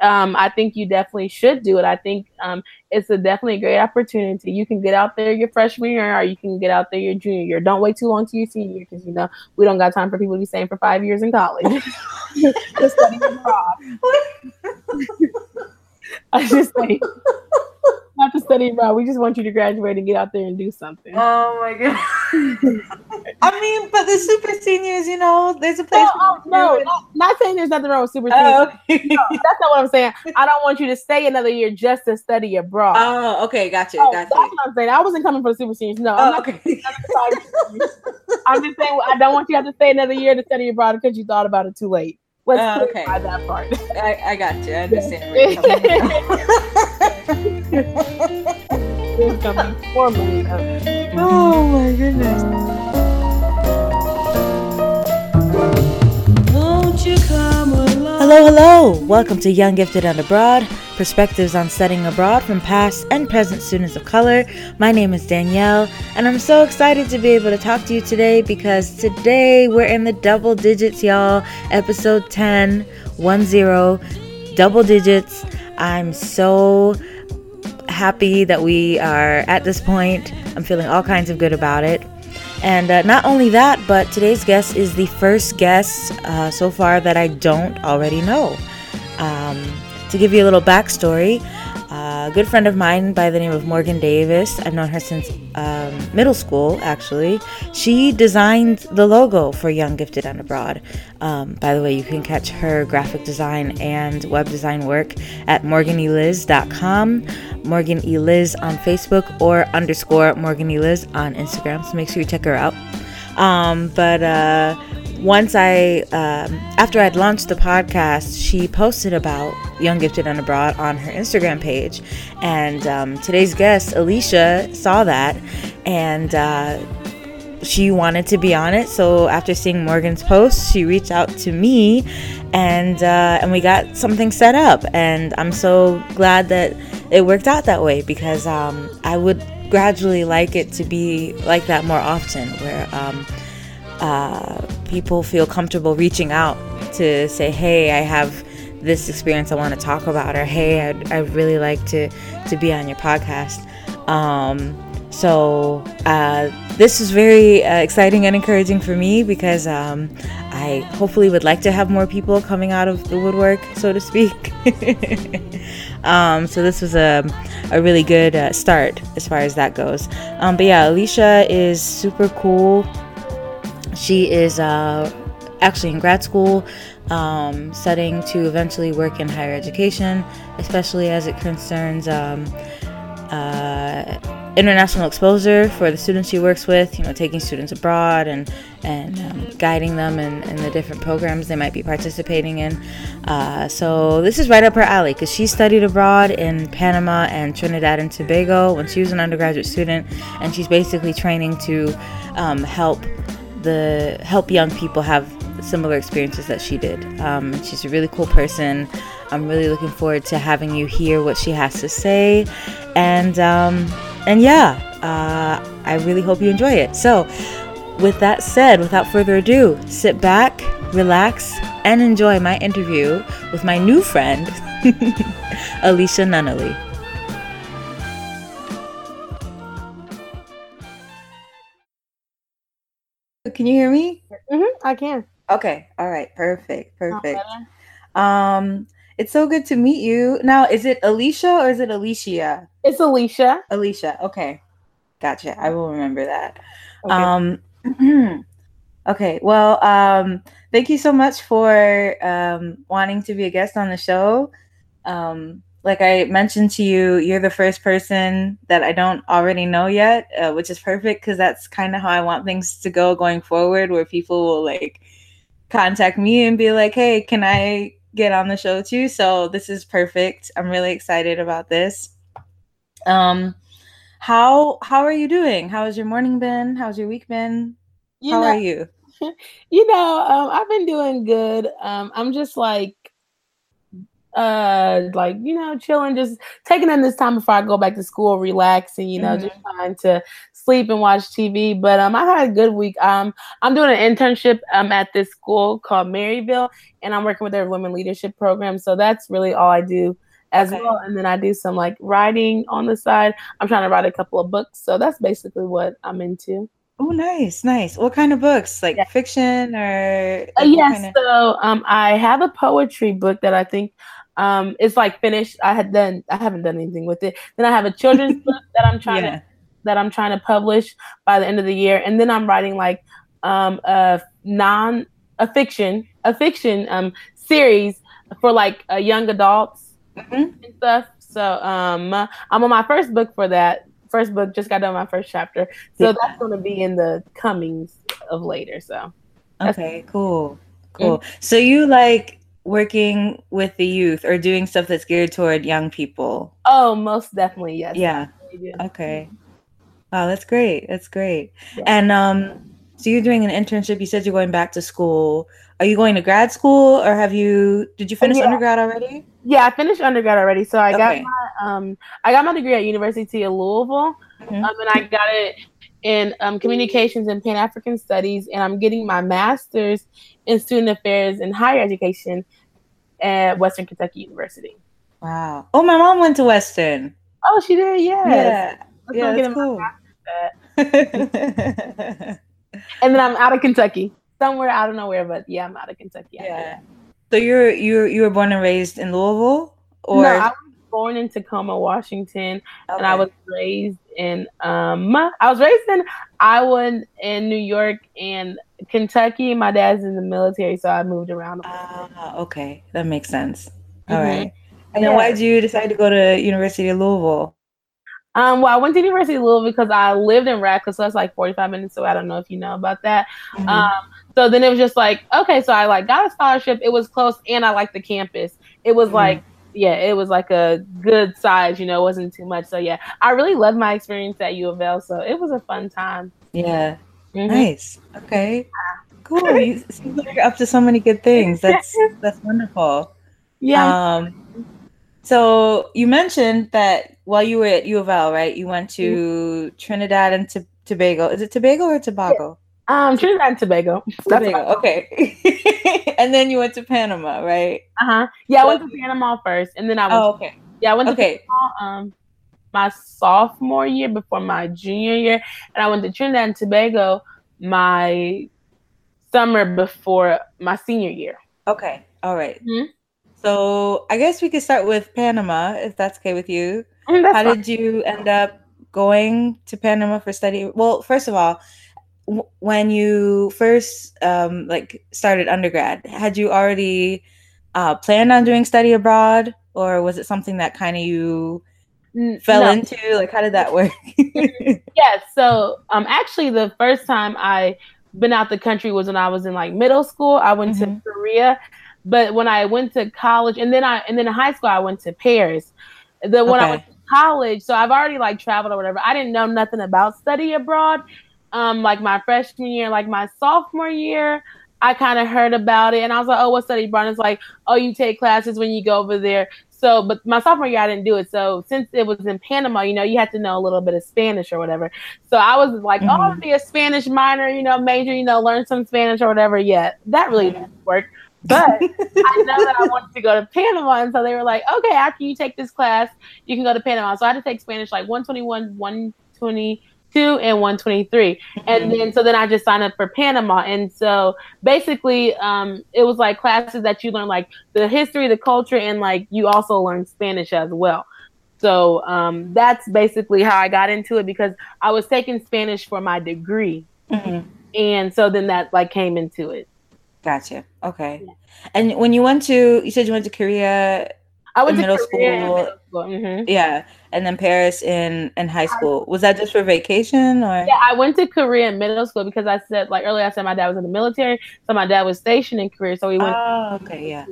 um, I think you definitely should do it. I think um, it's a definitely a great opportunity. You can get out there your freshman year, or you can get out there your junior year. Don't wait too long to your senior year because you know we don't got time for people to be staying for five years in college. just study abroad. I just say not to study abroad. We just want you to graduate and get out there and do something. Oh my god. I mean, but the super seniors, you know, there's a place. No, oh, no, not, not, saying there's nothing wrong with super oh, seniors. Oh, okay. no, that's not what I'm saying. I don't want you to stay another year just to study abroad. Oh, okay, gotcha, oh, gotcha. That's what I'm saying. I wasn't coming for the super seniors. No, I'm oh, okay. I'm just saying I don't want you to have to stay another year to study abroad because you thought about it too late. Let's uh, okay. that part. I, I got you. I understand. There's coming more money. Oh my goodness. Won't you come along? Hello, hello. Welcome to Young Gifted and Abroad perspectives on studying abroad from past and present students of color. My name is Danielle, and I'm so excited to be able to talk to you today because today we're in the double digits, y'all. Episode 10, 1 0, double digits. I'm so happy that we are at this point. I'm feeling all kinds of good about it. And uh, not only that, but today's guest is the first guest uh, so far that I don't already know. Um, to give you a little backstory, a good friend of mine by the name of Morgan Davis, I've known her since um, middle school actually. She designed the logo for Young Gifted and Abroad. Um, by the way, you can catch her graphic design and web design work at morganeliz.com, Morgan Eliz on Facebook, or underscore Morgan Eliz on Instagram. So make sure you check her out. Um, but uh, once I, um, after I'd launched the podcast, she posted about Young Gifted and Abroad on her Instagram page. And um, today's guest, Alicia, saw that and uh, she wanted to be on it. So after seeing Morgan's post, she reached out to me and, uh, and we got something set up. And I'm so glad that it worked out that way because um, I would gradually like it to be like that more often, where um, uh, people feel comfortable reaching out to say, hey, I have this experience I want to talk about, or hey, I'd, I'd really like to, to be on your podcast. Um, so uh, this is very uh, exciting and encouraging for me because um, I hopefully would like to have more people coming out of the woodwork, so to speak. um, so this was a, a really good uh, start as far as that goes. Um, but yeah, Alicia is super cool. She is uh, actually in grad school, um, studying to eventually work in higher education, especially as it concerns um, uh, international exposure for the students she works with. You know, taking students abroad and and um, guiding them in, in, the different programs they might be participating in. Uh, so this is right up her alley because she studied abroad in Panama and Trinidad and Tobago when she was an undergraduate student, and she's basically training to um, help the help young people have similar experiences that she did. Um, she's a really cool person. I'm really looking forward to having you hear what she has to say, and um, and yeah, uh, I really hope you enjoy it. So, with that said, without further ado, sit back, relax, and enjoy my interview with my new friend, Alicia Nunnally. Can you hear me? Mm-hmm, I can. Okay. All right. Perfect. Perfect. Um, it's so good to meet you. Now, is it Alicia or is it Alicia? It's Alicia. Alicia. Okay. Gotcha. I will remember that. Okay. Um, okay. Well, um, thank you so much for um, wanting to be a guest on the show. Um, like I mentioned to you, you're the first person that I don't already know yet, uh, which is perfect because that's kind of how I want things to go going forward, where people will like contact me and be like, "Hey, can I get on the show too?" So this is perfect. I'm really excited about this. Um, how how are you doing? How has your morning been? How's your week been? You how know, are you? You know, um, I've been doing good. Um, I'm just like uh like you know chilling just taking in this time before i go back to school relaxing you know mm-hmm. just trying to sleep and watch tv but um i had a good week um i'm doing an internship um at this school called maryville and i'm working with their women leadership program so that's really all i do as okay. well and then i do some like writing on the side i'm trying to write a couple of books so that's basically what i'm into Oh, nice, nice. What kind of books? Like yeah. fiction or? Uh, like uh, yes. Kind of- so um, I have a poetry book that I think um, it's like finished. I had done. I haven't done anything with it. Then I have a children's book that I'm trying yeah. to that I'm trying to publish by the end of the year, and then I'm writing like um, a non a fiction a fiction um, series for like uh, young adults mm-hmm. and stuff. So um, I'm on my first book for that. First book just got done my first chapter, so yeah. that's going to be in the comings of later. So okay, cool, cool. Mm-hmm. So you like working with the youth or doing stuff that's geared toward young people? Oh, most definitely, yes. Yeah. Okay. Wow, that's great. That's great. Yeah. And um so you're doing an internship. You said you're going back to school. Are you going to grad school or have you did you finish yeah. undergrad already? Yeah, I finished undergrad already. So I okay. got my um I got my degree at University of Louisville. Mm-hmm. Um, and I got it in um, communications and Pan African studies, and I'm getting my master's in student affairs and higher education at Western Kentucky University. Wow. Oh, my mom went to Western. Oh, she did. Yes. Yeah. Yeah, that's cool. and then I'm out of Kentucky, somewhere I don't know where, but yeah, I'm out of Kentucky. Yeah. So you're you you were born and raised in Louisville, or no? I was born in Tacoma, Washington, okay. and I was raised in um I was raised in Iowa and New York and Kentucky. My dad's in the military, so I moved around. Ah, uh, okay, that makes sense. All mm-hmm. right. And then why did you decide to go to University of Louisville? Um, well, I went to University of Louisville because I lived in Radcliff, so that's like 45 minutes away. I don't know if you know about that. Mm-hmm. Um, so then it was just like, okay, so I like got a scholarship. It was close, and I liked the campus. It was mm-hmm. like yeah, it was like a good size, you know, it wasn't too much. So yeah, I really loved my experience at U of L. So it was a fun time. Yeah. Mm-hmm. Nice. Okay. Cool. You seem like you're up to so many good things. That's that's wonderful. Yeah. Um so you mentioned that while you were at U of L, right? You went to mm-hmm. Trinidad and to Tobago. Is it Tobago or Tobago? Um, Trinidad and Tobago. Tobago. Okay. and then you went to Panama, right? Uh huh. Yeah, I went to Panama first, and then I went. Oh, okay. Yeah, I went to okay. Panama, um, my sophomore year before my junior year, and I went to Trinidad and Tobago my summer before my senior year. Okay. All right. mm-hmm. So I guess we could start with Panama, if that's okay with you. Mm, How fine. did you end up going to Panama for study? Well, first of all, when you first um, like started undergrad, had you already uh, planned on doing study abroad, or was it something that kind of you fell no. into? Like, how did that work? yes. So, um, actually, the first time I been out the country was when I was in like middle school. I went mm-hmm. to Korea, but when I went to college, and then I and then in high school I went to Paris. The when okay. I went to college, so I've already like traveled or whatever. I didn't know nothing about study abroad um like my freshman year, like my sophomore year, I kind of heard about it and I was like, oh, what study abroad? It's like, oh, you take classes when you go over there. So, but my sophomore year, I didn't do it. So, since it was in Panama, you know, you had to know a little bit of Spanish or whatever. So, I was like, mm-hmm. oh, I'll be a Spanish minor, you know, major, you know, learn some Spanish or whatever. Yeah, that really didn't work. But I know that I wanted to go to Panama. And so they were like, okay, after you take this class, you can go to Panama. So, I had to take Spanish like 121, 120 two and 123 mm-hmm. and then so then i just signed up for panama. And so basically um, it was like classes that you learn like the history the culture and like you also learn spanish as well. So um, that's basically how i got into it because i was taking spanish for my degree. Mm-hmm. and so then that like came into it. Gotcha. Okay. Yeah. and when you went to you said you went to korea I went middle to school. Middle school. Mm-hmm. Yeah, and then Paris in in high school. Was that just for vacation or? Yeah, I went to Korea in middle school because I said like earlier I said my dad was in the military, so my dad was stationed in Korea, so we went. Oh, okay, yeah.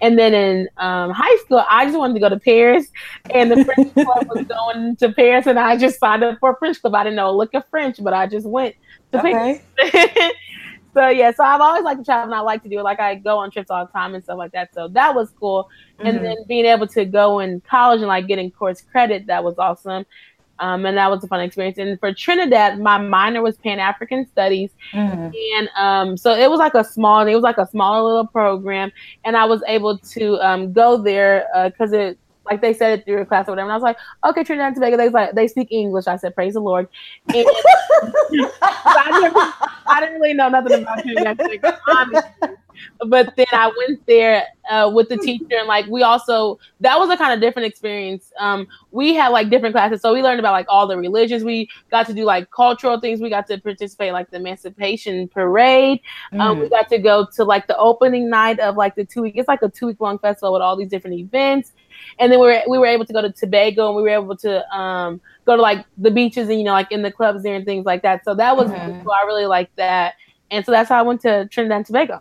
And then in um, high school, I just wanted to go to Paris, and the French club was going to Paris, and I just signed up for French club. I didn't know a look of French, but I just went to okay. Paris. so yeah, so I've always liked to travel and I like to do it. Like I go on trips all the time and stuff like that. So that was cool. Mm-hmm. And then being able to go in college and like getting course credit, that was awesome. Um, and that was a fun experience. And for Trinidad, my minor was Pan African Studies, mm-hmm. and um, so it was like a small, it was like a smaller little program, and I was able to um, go there because uh, it like they said it through a class or whatever. And I was like, okay, Trinidad and Tobago. They like, they speak English. I said, praise the Lord. And I, didn't, I, didn't, really know nothing about Trinidad and Tobago, But then I went there uh, with the teacher, and like we also that was a kind of different experience. Um, we had like different classes, so we learned about like all the religions. We got to do like cultural things. We got to participate like the Emancipation Parade. Mm. Um, we mm. got to go to like the opening night of like the two week. It's like a two week long festival with all these different events and then we were we were able to go to Tobago and we were able to um, go to like the beaches and you know like in the clubs there and things like that. So that was mm-hmm. cool. I really liked that, and so that's how I went to Trinidad and Tobago.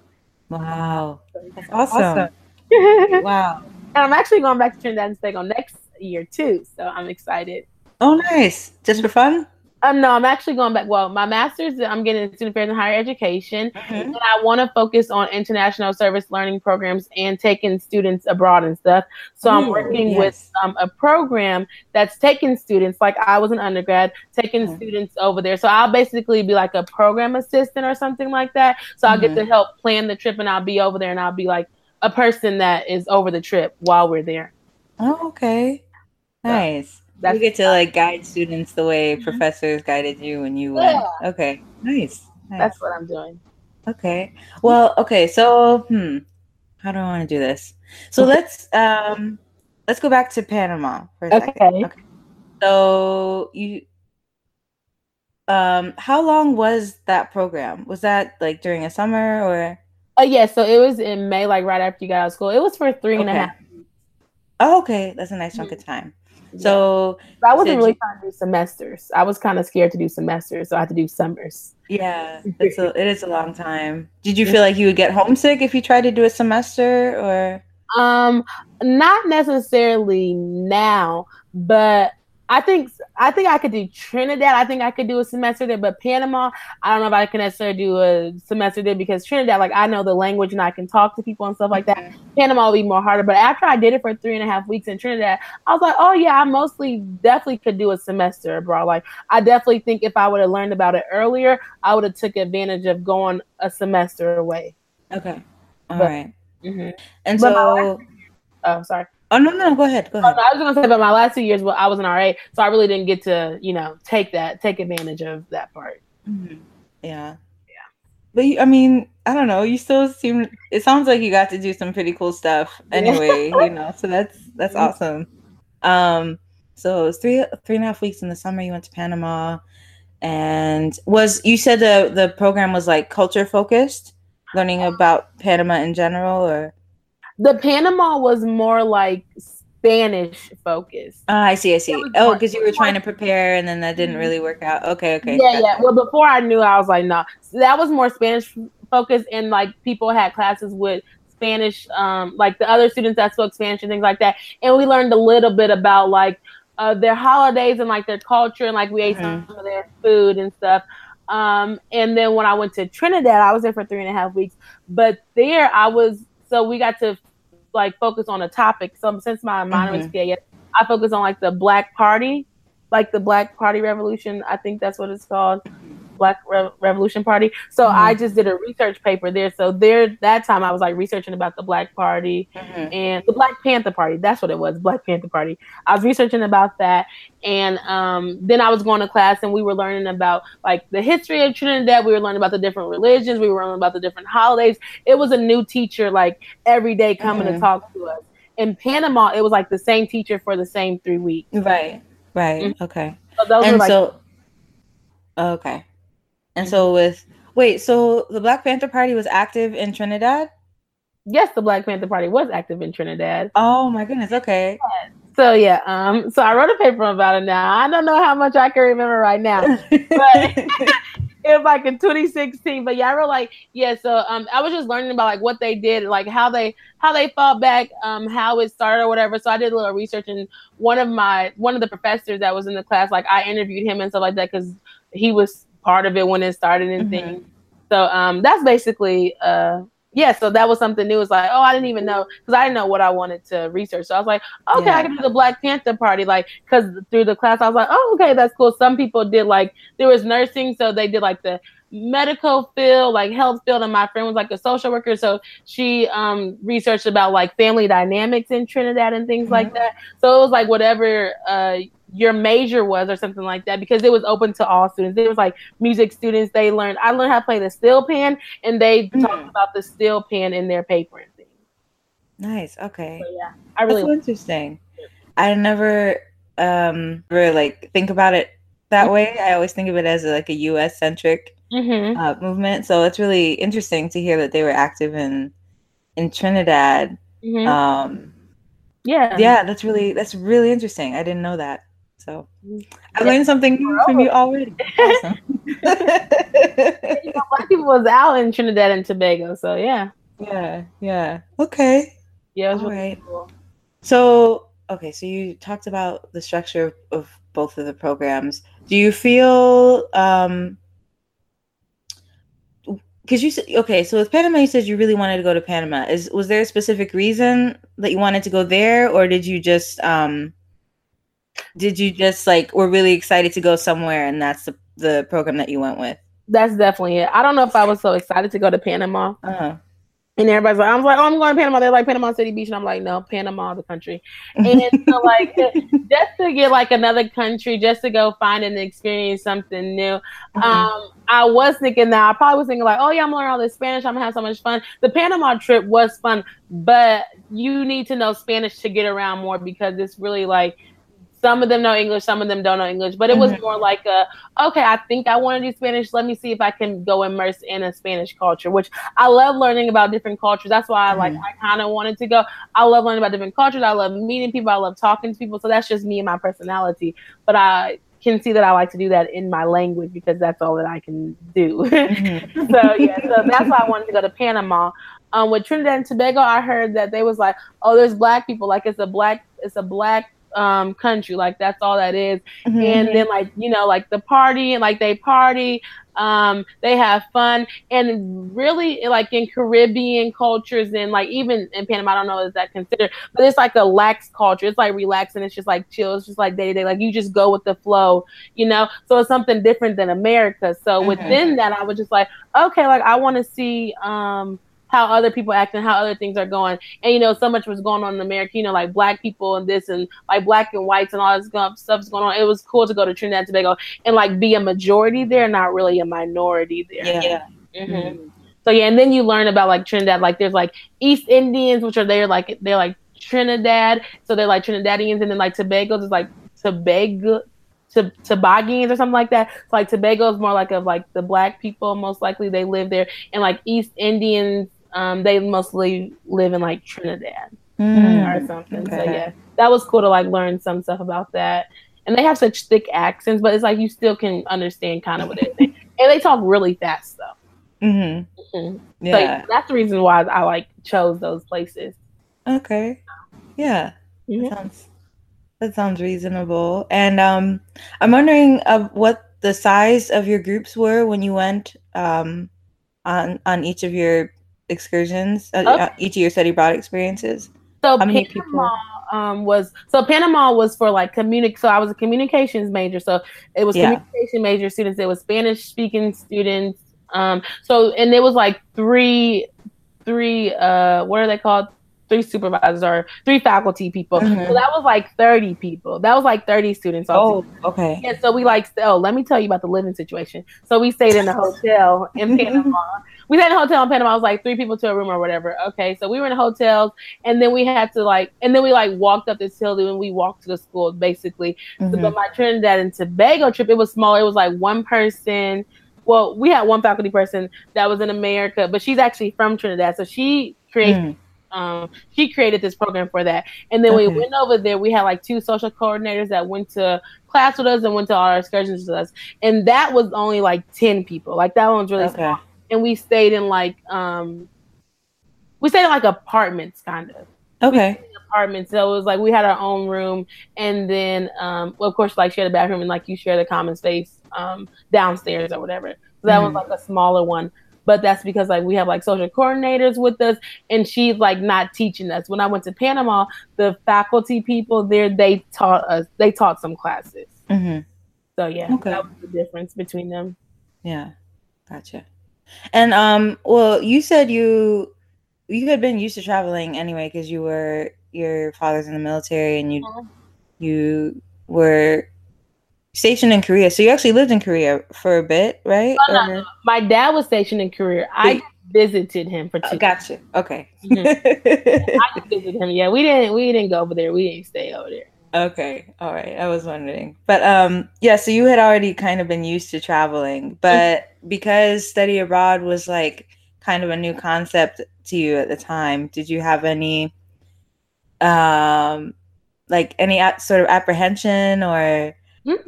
Wow, that's awesome! awesome. wow, and I'm actually going back to Trinidad and Tobago next year too, so I'm excited. Oh, nice! Just for fun? Um, no, I'm actually going back. Well, my master's, I'm getting student affairs and higher education, mm-hmm. and I want to focus on international service learning programs and taking students abroad and stuff. So Ooh, I'm working yes. with um, a program that's taking students, like I was an undergrad, taking mm-hmm. students over there. So I'll basically be like a program assistant or something like that. So I'll mm-hmm. get to help plan the trip, and I'll be over there, and I'll be like a person that is over the trip while we're there. Oh, okay, nice. That's you get to like guide students the way mm-hmm. professors guided you when you went. Yeah. Okay, nice. nice. That's what I'm doing. Okay. Well, okay. So, hmm, how do I want to do this? So let's um, let's go back to Panama for a okay. second. Okay. So you, um, how long was that program? Was that like during a summer or? Oh yeah, so it was in May, like right after you got out of school. It was for three okay. and a half. Oh, okay, that's a nice chunk mm-hmm. of time. So. I wasn't really you, trying to do semesters. I was kind of scared to do semesters, so I had to do summers. Yeah, it's a, it is a long time. Did you feel like you would get homesick if you tried to do a semester or? Um, not necessarily now, but I think I think I could do Trinidad. I think I could do a semester there, but Panama, I don't know if I can necessarily do a semester there because Trinidad, like I know the language and I can talk to people and stuff like that. Mm-hmm. Panama will be more harder. But after I did it for three and a half weeks in Trinidad, I was like, oh yeah, I mostly definitely could do a semester abroad. Like I definitely think if I would have learned about it earlier, I would have took advantage of going a semester away. Okay, all but, right. mm-hmm. And but so, oh sorry. Oh no, no, go ahead. Go ahead. Oh, I was gonna say, but my last two years, well, I was an RA, so I really didn't get to, you know, take that, take advantage of that part. Mm-hmm. Yeah, yeah. But you, I mean, I don't know. You still seem. It sounds like you got to do some pretty cool stuff. Anyway, you know, so that's that's mm-hmm. awesome. Um, so it was three three and a half weeks in the summer. You went to Panama, and was you said the the program was like culture focused, learning about Panama in general, or the Panama was more like Spanish focused. Oh, I see, I see. Oh, because you were trying to prepare and then that didn't really work out. Okay, okay. Yeah, yeah. Well, before I knew, I was like, no. Nah. So that was more Spanish focused, and like people had classes with Spanish, um, like the other students that spoke Spanish and things like that, and we learned a little bit about like uh, their holidays and like their culture, and like we ate mm-hmm. some of their food and stuff. Um, and then when I went to Trinidad, I was there for three and a half weeks, but there I was so we got to like focus on a topic. So since my minor mm-hmm. is PAS, I focus on like the Black Party, like the Black Party Revolution. I think that's what it's called. Black Re- Revolution Party. So mm-hmm. I just did a research paper there. So there, that time I was like researching about the Black Party mm-hmm. and the Black Panther Party. That's what it was, Black Panther Party. I was researching about that, and um, then I was going to class and we were learning about like the history of Trinidad. We were learning about the different religions. We were learning about the different holidays. It was a new teacher like every day coming mm-hmm. to talk to us. In Panama, it was like the same teacher for the same three weeks. Right. Right. Mm-hmm. Okay. So those and were like, so. Okay. And so with wait, so the Black Panther Party was active in Trinidad? Yes, the Black Panther Party was active in Trinidad. Oh my goodness, okay. So yeah, um, so I wrote a paper about it now. I don't know how much I can remember right now, but it was like in 2016. But yeah, I wrote like yeah. So um, I was just learning about like what they did, like how they how they fought back, um, how it started or whatever. So I did a little research, and one of my one of the professors that was in the class, like I interviewed him and stuff like that because he was part of it when it started and mm-hmm. things. So um, that's basically uh, yeah, so that was something new. It's like, oh, I didn't even know because I didn't know what I wanted to research. So I was like, okay, yeah. I can do the Black Panther party. Like, because through the class, I was like, oh, okay, that's cool. Some people did like there was nursing, so they did like the medical field, like health field, and my friend was like a social worker, so she um researched about like family dynamics in Trinidad and things mm-hmm. like that. So it was like whatever uh your major was or something like that because it was open to all students. It was like music students. They learned. I learned how to play the steel pan, and they mm. talked about the steel pan in their paper and things. Nice. Okay. So, yeah, I really That's interesting. I never um really like think about it that mm-hmm. way. I always think of it as like a U.S. centric mm-hmm. uh, movement. So it's really interesting to hear that they were active in in Trinidad. Mm-hmm. Um, yeah, yeah, that's really that's really interesting. I didn't know that. So I learned something new from you already. Awesome. you know, black people was out in Trinidad and Tobago, so yeah. Yeah, yeah. Okay. Yeah, All really right. cool. So okay, so you talked about the structure of, of both of the programs. Do you feel um because you said okay so with panama you said you really wanted to go to panama is was there a specific reason that you wanted to go there or did you just um did you just like were really excited to go somewhere and that's the, the program that you went with? That's definitely it. I don't know if I was so excited to go to Panama. Uh-huh. And everybody's like, I'm like, oh, I'm going to Panama. They're like Panama City Beach, and I'm like, no, Panama, the country. And so, like, just to get like another country, just to go find and experience something new. Mm-hmm. Um, I was thinking that I probably was thinking like, oh yeah, I'm learning all this Spanish. I'm gonna have so much fun. The Panama trip was fun, but you need to know Spanish to get around more because it's really like some of them know English, some of them don't know English, but it was mm-hmm. more like a okay, I think I want to do Spanish. Let me see if I can go immerse in a Spanish culture, which I love learning about different cultures. That's why I like mm-hmm. I kind of wanted to go. I love learning about different cultures. I love meeting people. I love talking to people. So that's just me and my personality. But I can see that I like to do that in my language because that's all that I can do. Mm-hmm. so yeah, so that's why I wanted to go to Panama. Um, with Trinidad and Tobago, I heard that they was like, oh, there's black people, like it's a black, it's a black um country. Like that's all that is. Mm-hmm. and then like you know like the party and like they party um they have fun. And really like in caribbean cultures and like even in panama i don't know is that considered but it's like a lax culture. It's like relaxing. It's just like chill. It's just like day to day. Like you just go with the flow you know? So it's something different than america. So mm-hmm. within that i was just like okay like i want to see um how other people act and how other things are going. And you know, so much was going on in America, you know, like black people and this and like black and whites and all this stuff's going on. It was cool to go to Trinidad and Tobago and like be a majority there, not really a minority there. Yeah. yeah. Mm-hmm. Mm-hmm. So yeah, and then you learn about like Trinidad, like there's like East Indians, which are there like they're like Trinidad, so they're like Trinidadians, and then like Tobago is like Tobago, to Tobagans or something like that. So like Tobago is more like of like the black people most likely they live there, and like East Indians um, they mostly live in like Trinidad mm, or something. Okay. So yeah, that was cool to like learn some stuff about that. And they have such thick accents, but it's like you still can understand kind of what they're saying. And they talk really fast though. Mm-hmm. Mm-hmm. Yeah. So that's the reason why I like chose those places. Okay. Yeah. Mm-hmm. That sounds that sounds reasonable. And um, I'm wondering uh, what the size of your groups were when you went um, on on each of your excursions, uh, okay. Uh, each of your study abroad experiences? So How many Panama people? Um, was so Panama was for like communic. So I was a communications major. So it was yeah. communication major students. It was Spanish speaking students. Um, so and it was like three, three. Uh, what are they called? Three supervisors or three faculty people. Mm-hmm. So that was like thirty people. That was like thirty students. Oh, okay. Yeah. So we like. Oh, let me tell you about the living situation. So we stayed in a hotel in Panama we had a hotel in Panama. I was like three people to a room or whatever. Okay, so we were in hotels, and then we had to like, and then we like walked up this hill, and we walked to the school basically. Mm-hmm. So, but my Trinidad and Tobago trip, it was small. It was like one person. Well, we had one faculty person that was in America, but she's actually from Trinidad, so she created. Mm. Um, she created this program for that. And then okay. we went over there. We had like two social coordinators that went to class with us and went to all our excursions with us. And that was only like 10 people. Like that one was really okay. small and we stayed in like um we stayed in like apartments kind of. Okay. Apartments. So it was like we had our own room and then um well of course like share the bathroom and like you share the common space um downstairs or whatever. So that mm-hmm. was like a smaller one. but that's because like we have like social coordinators with us, and she's like not teaching us. When I went to Panama, the faculty people there they taught us. They taught some classes. Mm-hmm. So yeah, okay. that was the difference between them. Yeah, gotcha. And um, well, you said you you had been used to traveling anyway because you were your father's in the military and you uh-huh. you were stationed in Korea. So you actually lived in Korea for a bit, right? Oh, no, no. My dad was stationed in Korea. I visited him for two. Oh, gotcha. Okay. Mm-hmm. I visited him. Yeah, we didn't. We didn't go over there. We didn't stay over there. Okay. All right. I was wondering. But um yeah, so you had already kind of been used to traveling, but because study abroad was like kind of a new concept to you at the time, did you have any um like any sort of apprehension or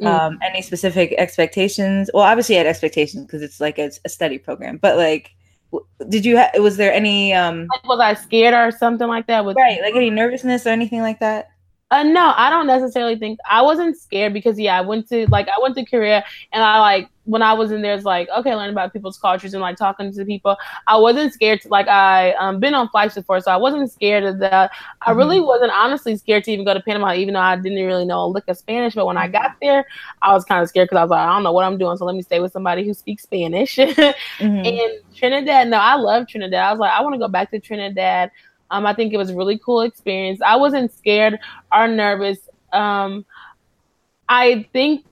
um any specific expectations? Well, obviously you had expectations because it's like a, a study program, but like did you ha- was there any um like, was I scared or something like that? Was right, like any nervousness or anything like that? Uh, no, I don't necessarily think I wasn't scared because yeah, I went to like I went to Korea and I like when I was in there, it's like okay, learning about people's cultures and like talking to people. I wasn't scared to like I um been on flights before, so I wasn't scared of that. I mm-hmm. really wasn't honestly scared to even go to Panama, even though I didn't really know a lick of Spanish. But when I got there, I was kind of scared because I was like, I don't know what I'm doing, so let me stay with somebody who speaks Spanish. mm-hmm. And Trinidad, no, I love Trinidad. I was like, I want to go back to Trinidad. Um, I think it was a really cool experience. I wasn't scared or nervous. Um, I think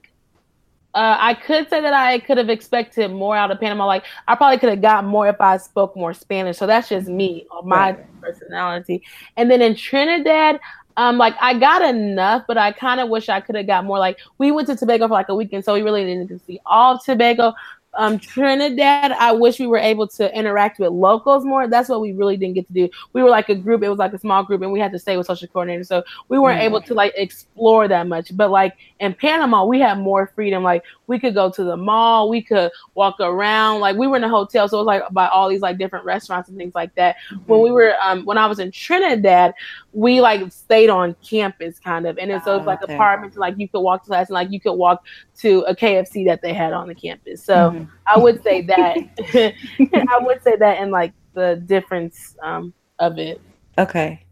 uh, I could say that I could have expected more out of Panama. Like I probably could have got more if I spoke more Spanish. So that's just me, or my right. personality. And then in Trinidad, um, like I got enough, but I kind of wish I could have got more. Like we went to Tobago for like a weekend, so we really didn't get to see all of Tobago um, Trinidad, I wish we were able to interact with locals more. That's what we really didn't get to do. We were like a group, it was like a small group, and we had to stay with social coordinators. So we weren't mm-hmm. able to like explore that much. But like in Panama, we had more freedom. Like we could go to the mall, we could walk around. Like we were in a hotel, so it was like by all these like different restaurants and things like that. Mm-hmm. When we were um when I was in Trinidad, we like stayed on campus kind of. And then, so it's like okay. apartments, like you could walk to class and like you could walk to a KFC that they had on the campus. So mm-hmm. I would say that I would say that in like the difference um, of it. Okay.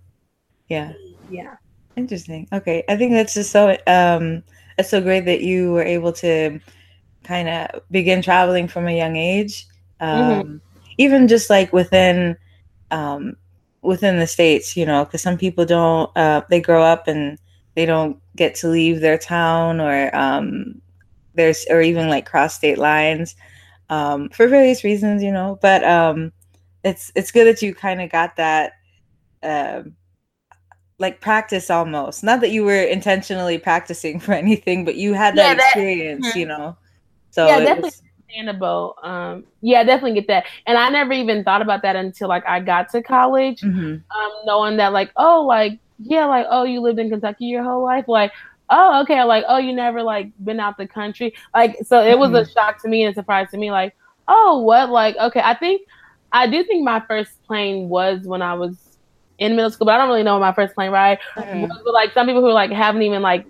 Yeah. Yeah. Interesting. Okay. I think that's just so um it's so great that you were able to kind of begin traveling from a young age. Mm-hmm. Um mm-hmm. even just like within um within the states, you know, because some people don't uh they grow up and they don't get to leave their town or um there's or even like cross state lines um, for various reasons, you know. But um, it's it's good that you kind of got that uh, like practice almost. Not that you were intentionally practicing for anything, but you had that, yeah, that experience, mm-hmm. you know. So yeah, definitely was, understandable. Um, yeah, definitely get that. And I never even thought about that until like I got to college, mm-hmm. um, knowing that like oh like yeah like oh you lived in Kentucky your whole life like oh, okay, like, oh, you never like been out the country. Like, so it was mm-hmm. a shock to me and a surprise to me, like, oh, what? Like, okay, I think I do think my first plane was when I was in middle school, but I don't really know my first plane ride mm-hmm. But like some people who like haven't even like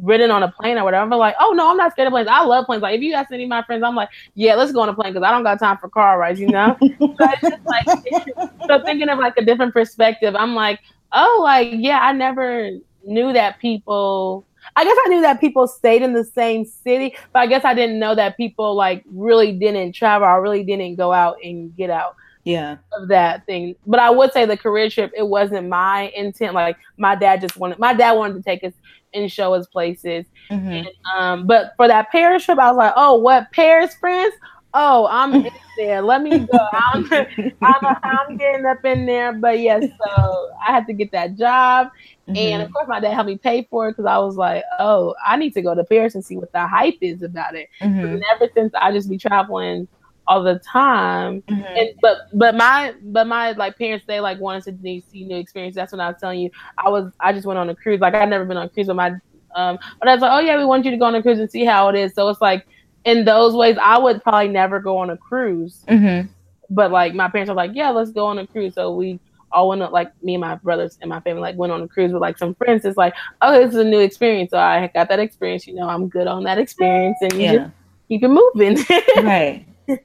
ridden on a plane or whatever, like, oh no, I'm not scared of planes. I love planes. Like if you ask any of my friends, I'm like, yeah, let's go on a plane because I don't got time for car rides, you know. so it's just like so thinking of like a different perspective, I'm like, oh, like yeah, I never knew that people I guess I knew that people stayed in the same city, but I guess I didn't know that people like really didn't travel or really didn't go out and get out. Yeah. Of that thing. But I would say the Korea trip, it wasn't my intent. Like my dad just wanted my dad wanted to take us and show us places. Mm-hmm. And, um, but for that Paris trip, I was like, oh, what Paris france Oh, I'm in there. Let me go. I'm, I'm, I'm getting up in there. But yes, so I had to get that job. Mm-hmm. And of course, my dad helped me pay for it because I was like, oh, I need to go to Paris and see what the hype is about it. Mm-hmm. And ever since I just be traveling all the time. Mm-hmm. And but but my but my like parents they like wanted to see new experiences. That's when I was telling you I was I just went on a cruise. Like I'd never been on a cruise, but my um but I was like, oh yeah, we want you to go on a cruise and see how it is. So it's like in those ways, I would probably never go on a cruise. Mm-hmm. But like my parents are like, yeah, let's go on a cruise. So we all went on, like me and my brothers and my family like went on a cruise with like some friends. It's like, oh, this is a new experience. So I got that experience. You know, I'm good on that experience, and you yeah. just keep it moving. right.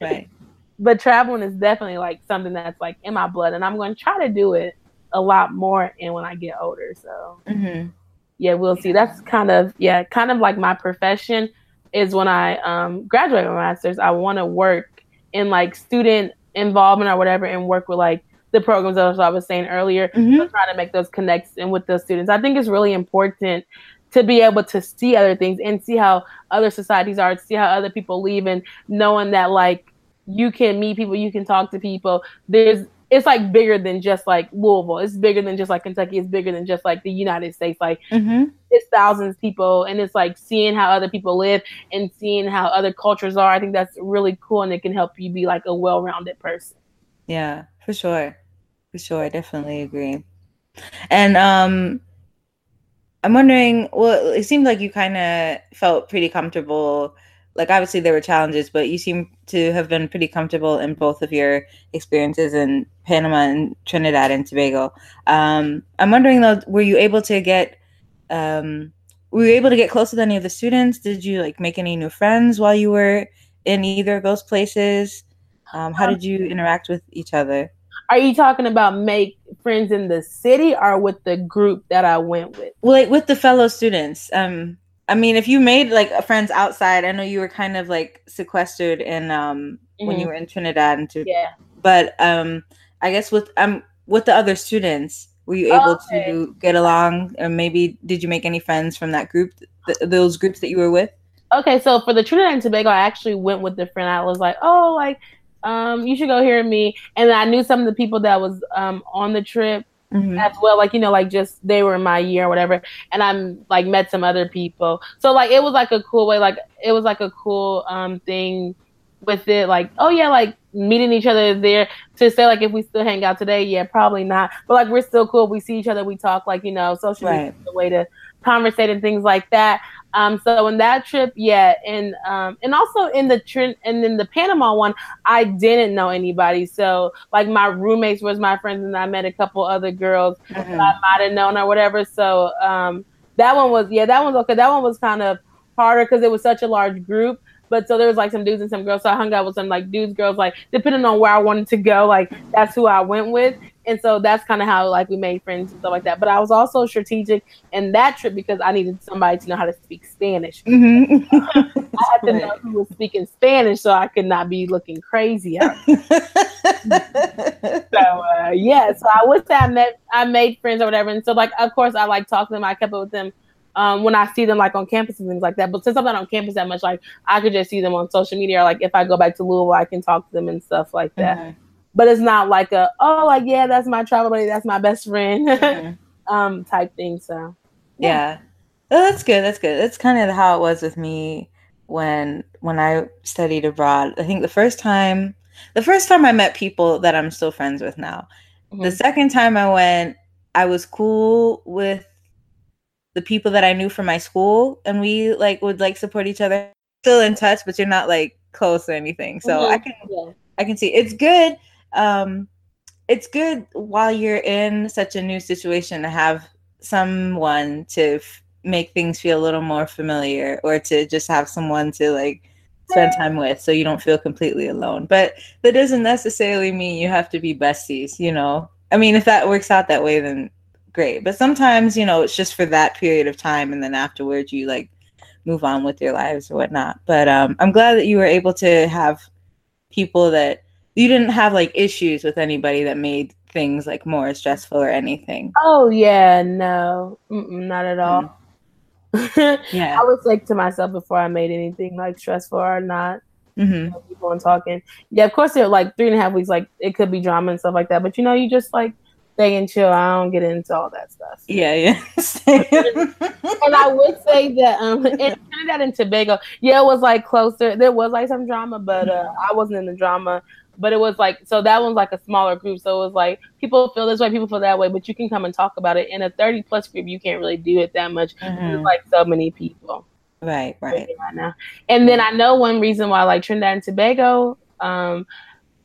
Right. but traveling is definitely like something that's like in my blood, and I'm going to try to do it a lot more and when I get older. So mm-hmm. yeah, we'll see. That's kind of yeah, kind of like my profession is when I um, graduate my master's. I want to work in like student involvement or whatever, and work with like the programs that I was saying earlier. Mm-hmm. So trying to make those connects and with the students. I think it's really important to be able to see other things and see how other societies are, see how other people live, and knowing that like you can meet people, you can talk to people. There's it's like bigger than just like Louisville. It's bigger than just like Kentucky. It's bigger than just like the United States. Like mm-hmm. it's thousands of people, and it's like seeing how other people live and seeing how other cultures are. I think that's really cool, and it can help you be like a well-rounded person. Yeah, for sure, for sure. I definitely agree. And um, I'm wondering. Well, it seemed like you kind of felt pretty comfortable like obviously there were challenges, but you seem to have been pretty comfortable in both of your experiences in Panama and Trinidad and Tobago. Um, I'm wondering though, were you able to get um, were you able to get close with any of the students? Did you like make any new friends while you were in either of those places? Um, how did you interact with each other? Are you talking about make friends in the city or with the group that I went with? Well, like with the fellow students. Um, I mean, if you made like friends outside, I know you were kind of like sequestered in um mm-hmm. when you mm-hmm. were in Trinidad and to yeah. But um, I guess with um with the other students, were you able okay. to get along, or maybe did you make any friends from that group, th- those groups that you were with? Okay, so for the Trinidad and Tobago, I actually went with the friend. I was like, oh, like um, you should go hear me, and I knew some of the people that was um on the trip Mm-hmm. as well. Like, you know, like just they were in my year or whatever. And I'm like met some other people. So like it was like a cool way, like it was like a cool um thing with it. Like, oh yeah, like meeting each other there to say like if we still hang out today, yeah, probably not. But like we're still cool. We see each other, we talk like, you know, social media right. the way to conversate and things like that. Um, so in that trip, yeah, and um, and also in the trip and in the Panama one, I didn't know anybody. So like my roommates was my friends, and I met a couple other girls mm-hmm. I might have known or whatever. So um, that one was yeah, that one's okay. That one was kind of harder because it was such a large group. But so there was like some dudes and some girls. So I hung out with some like dudes, girls, like depending on where I wanted to go, like that's who I went with. And so that's kind of how like we made friends and stuff like that. But I was also strategic in that trip because I needed somebody to know how to speak Spanish. Mm-hmm. I had to know who was speaking Spanish so I could not be looking crazy. so uh, yeah, so I would say I met I made friends or whatever. And so like of course I like talk to them. I kept up with them um, when I see them like on campus and things like that. But since I'm not on campus that much, like I could just see them on social media or like if I go back to Louisville, I can talk to them and stuff like that. Mm-hmm. But it's not like a oh like yeah that's my travel buddy that's my best friend mm-hmm. um type thing. So yeah, yeah. Oh, that's good. That's good. That's kind of how it was with me when when I studied abroad. I think the first time the first time I met people that I'm still friends with now. Mm-hmm. The second time I went, I was cool with the people that I knew from my school, and we like would like support each other. Still in touch, but you're not like close or anything. So mm-hmm. I can yeah. I can see it's good. Um, it's good while you're in such a new situation to have someone to f- make things feel a little more familiar, or to just have someone to like spend time with so you don't feel completely alone. But that doesn't necessarily mean you have to be besties, you know. I mean, if that works out that way, then great. But sometimes, you know, it's just for that period of time and then afterwards you like move on with your lives or whatnot. But um, I'm glad that you were able to have people that you didn't have like issues with anybody that made things like more stressful or anything. Oh yeah, no, Mm-mm, not at all. Mm. yeah, I was like to myself before I made anything like stressful or not. Mm-hmm. You know, people and talking. Yeah, of course, they're like three and a half weeks. Like it could be drama and stuff like that. But you know, you just like stay and chill. I don't get into all that stuff. Yeah, yeah. and I would say that um in Trinidad and Tobago, yeah, it was like closer. There was like some drama, but uh, I wasn't in the drama. But it was like so that one's like a smaller group. So it was like people feel this way, people feel that way, but you can come and talk about it. In a 30 plus group, you can't really do it that much. Mm-hmm. Like so many people. Right, right. Right now. And then I know one reason why like Trinidad and Tobago, um,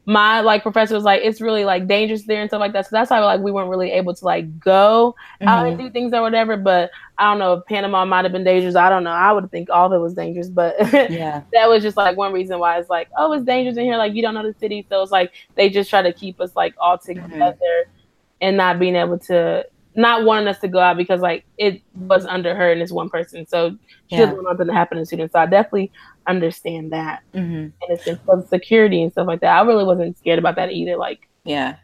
my like professor was like, it's really like dangerous there and stuff like that. So that's why like we weren't really able to like go mm-hmm. out and mm-hmm. do things or whatever. But I don't know if Panama might have been dangerous. I don't know. I would think all of it was dangerous, but yeah, that was just like one reason why it's like, oh, it's dangerous in here. Like you don't know the city, so it's like they just try to keep us like all mm-hmm. together mm-hmm. and not being able to not wanting us to go out because like it was under her and it's one person. So she yeah. doesn't want nothing to happen to students. So I definitely understand that. Mm-hmm. And it's just for security and stuff like that. I really wasn't scared about that either. Like yeah,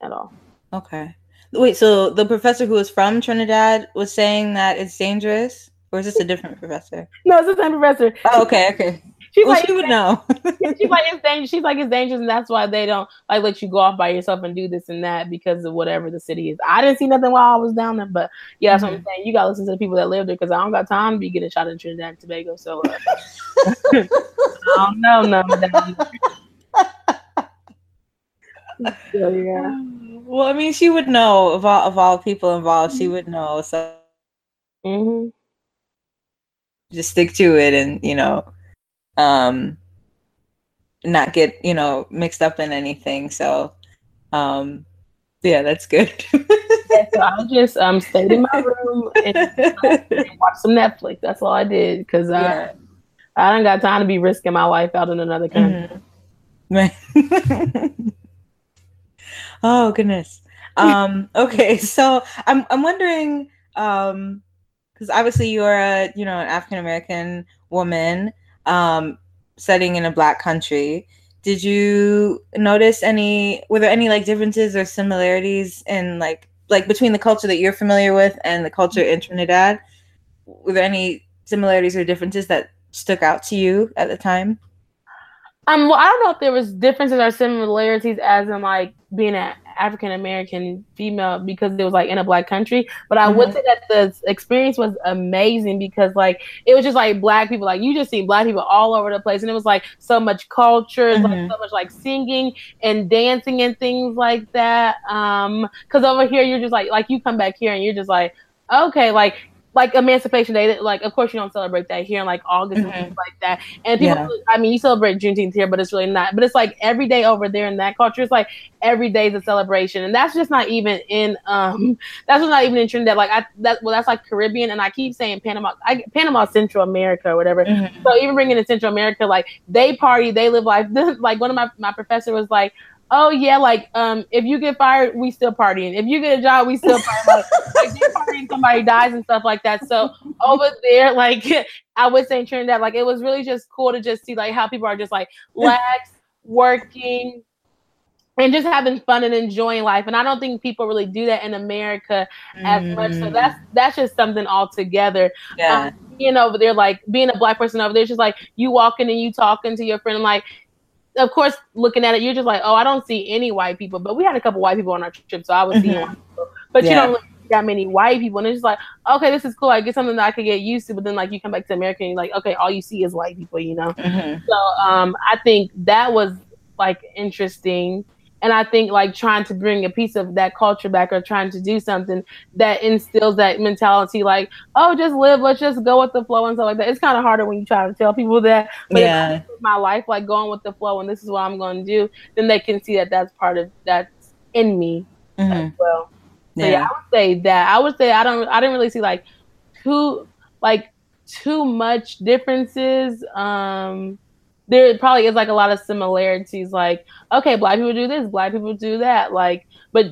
at all. Okay. Wait, so the professor who was from Trinidad was saying that it's dangerous, or is this a different professor? No, it's the same professor. Oh, okay, okay. She's well, like, she would know. she's like, it's dangerous. She's like, it's dangerous, and that's why they don't like let you go off by yourself and do this and that because of whatever the city is. I didn't see nothing while I was down there, but yeah, that's mm-hmm. what I'm mm-hmm. saying. You gotta listen to the people that live there because I don't got time to be getting shot in Trinidad and Tobago. So uh, I don't know, no. so, yeah. Well, I mean, she would know of all of all people involved. She would know. So. Mm-hmm. Just stick to it, and you know um, not get you know mixed up in anything. So um, yeah, that's good. yeah, so I just um stayed in my room and, watched some Netflix. That's all I did because yeah. I don't got time to be risking my life out in another country. Mm-hmm. oh goodness. Um, okay, so I'm I'm wondering um because obviously you're a you know an African American woman um, studying in a black country. Did you notice any? Were there any like differences or similarities in like like between the culture that you're familiar with and the culture in Trinidad? Were there any similarities or differences that stuck out to you at the time? Um, well, I don't know if there was differences or similarities as in like being an African American female because it was like in a black country. But I mm-hmm. would say that the experience was amazing because like it was just like black people, like you just see black people all over the place, and it was like so much culture, mm-hmm. like so much like singing and dancing and things like that. Um, because over here you're just like like you come back here and you're just like okay, like like Emancipation Day, like of course you don't celebrate that here in like August mm-hmm. and things like that. And people, yeah. I mean, you celebrate Juneteenth here, but it's really not. But it's like every day over there in that culture, it's like every day is a celebration, and that's just not even in um, that's not even in Trinidad. Like I that well, that's like Caribbean, and I keep saying Panama, I, Panama, Central America, or whatever. Mm-hmm. So even bringing in Central America, like they party, they live life. like one of my my professor was like oh yeah, like um, if you get fired, we still partying. If you get a job, we still partying. like, like partying, somebody dies and stuff like that. So over there, like I would say in Trinidad, like it was really just cool to just see like how people are just like lax, working, and just having fun and enjoying life. And I don't think people really do that in America as mm. much. So that's mm. that's just something altogether. Yeah. Um, being over there, like being a black person over there, just like you walking and you talking to your friend, like of course, looking at it, you're just like, oh, I don't see any white people. But we had a couple white people on our trip, so I was seeing mm-hmm. people. But yeah. you don't that many white people, and it's just like, okay, this is cool. I get something that I could get used to. But then, like, you come back to America, and you're like, okay, all you see is white people, you know. Mm-hmm. So, um, I think that was like interesting and I think like trying to bring a piece of that culture back or trying to do something that instills that mentality, like, oh, just live, let's just go with the flow and stuff like that. It's kind of harder when you try to tell people that. But yeah. my life, like going with the flow, and this is what I'm going to do, then they can see that that's part of that's in me mm-hmm. as well. So yeah. yeah, I would say that. I would say I don't. I didn't really see like too like too much differences. Um there probably is like a lot of similarities. Like, okay, black people do this, black people do that. Like, but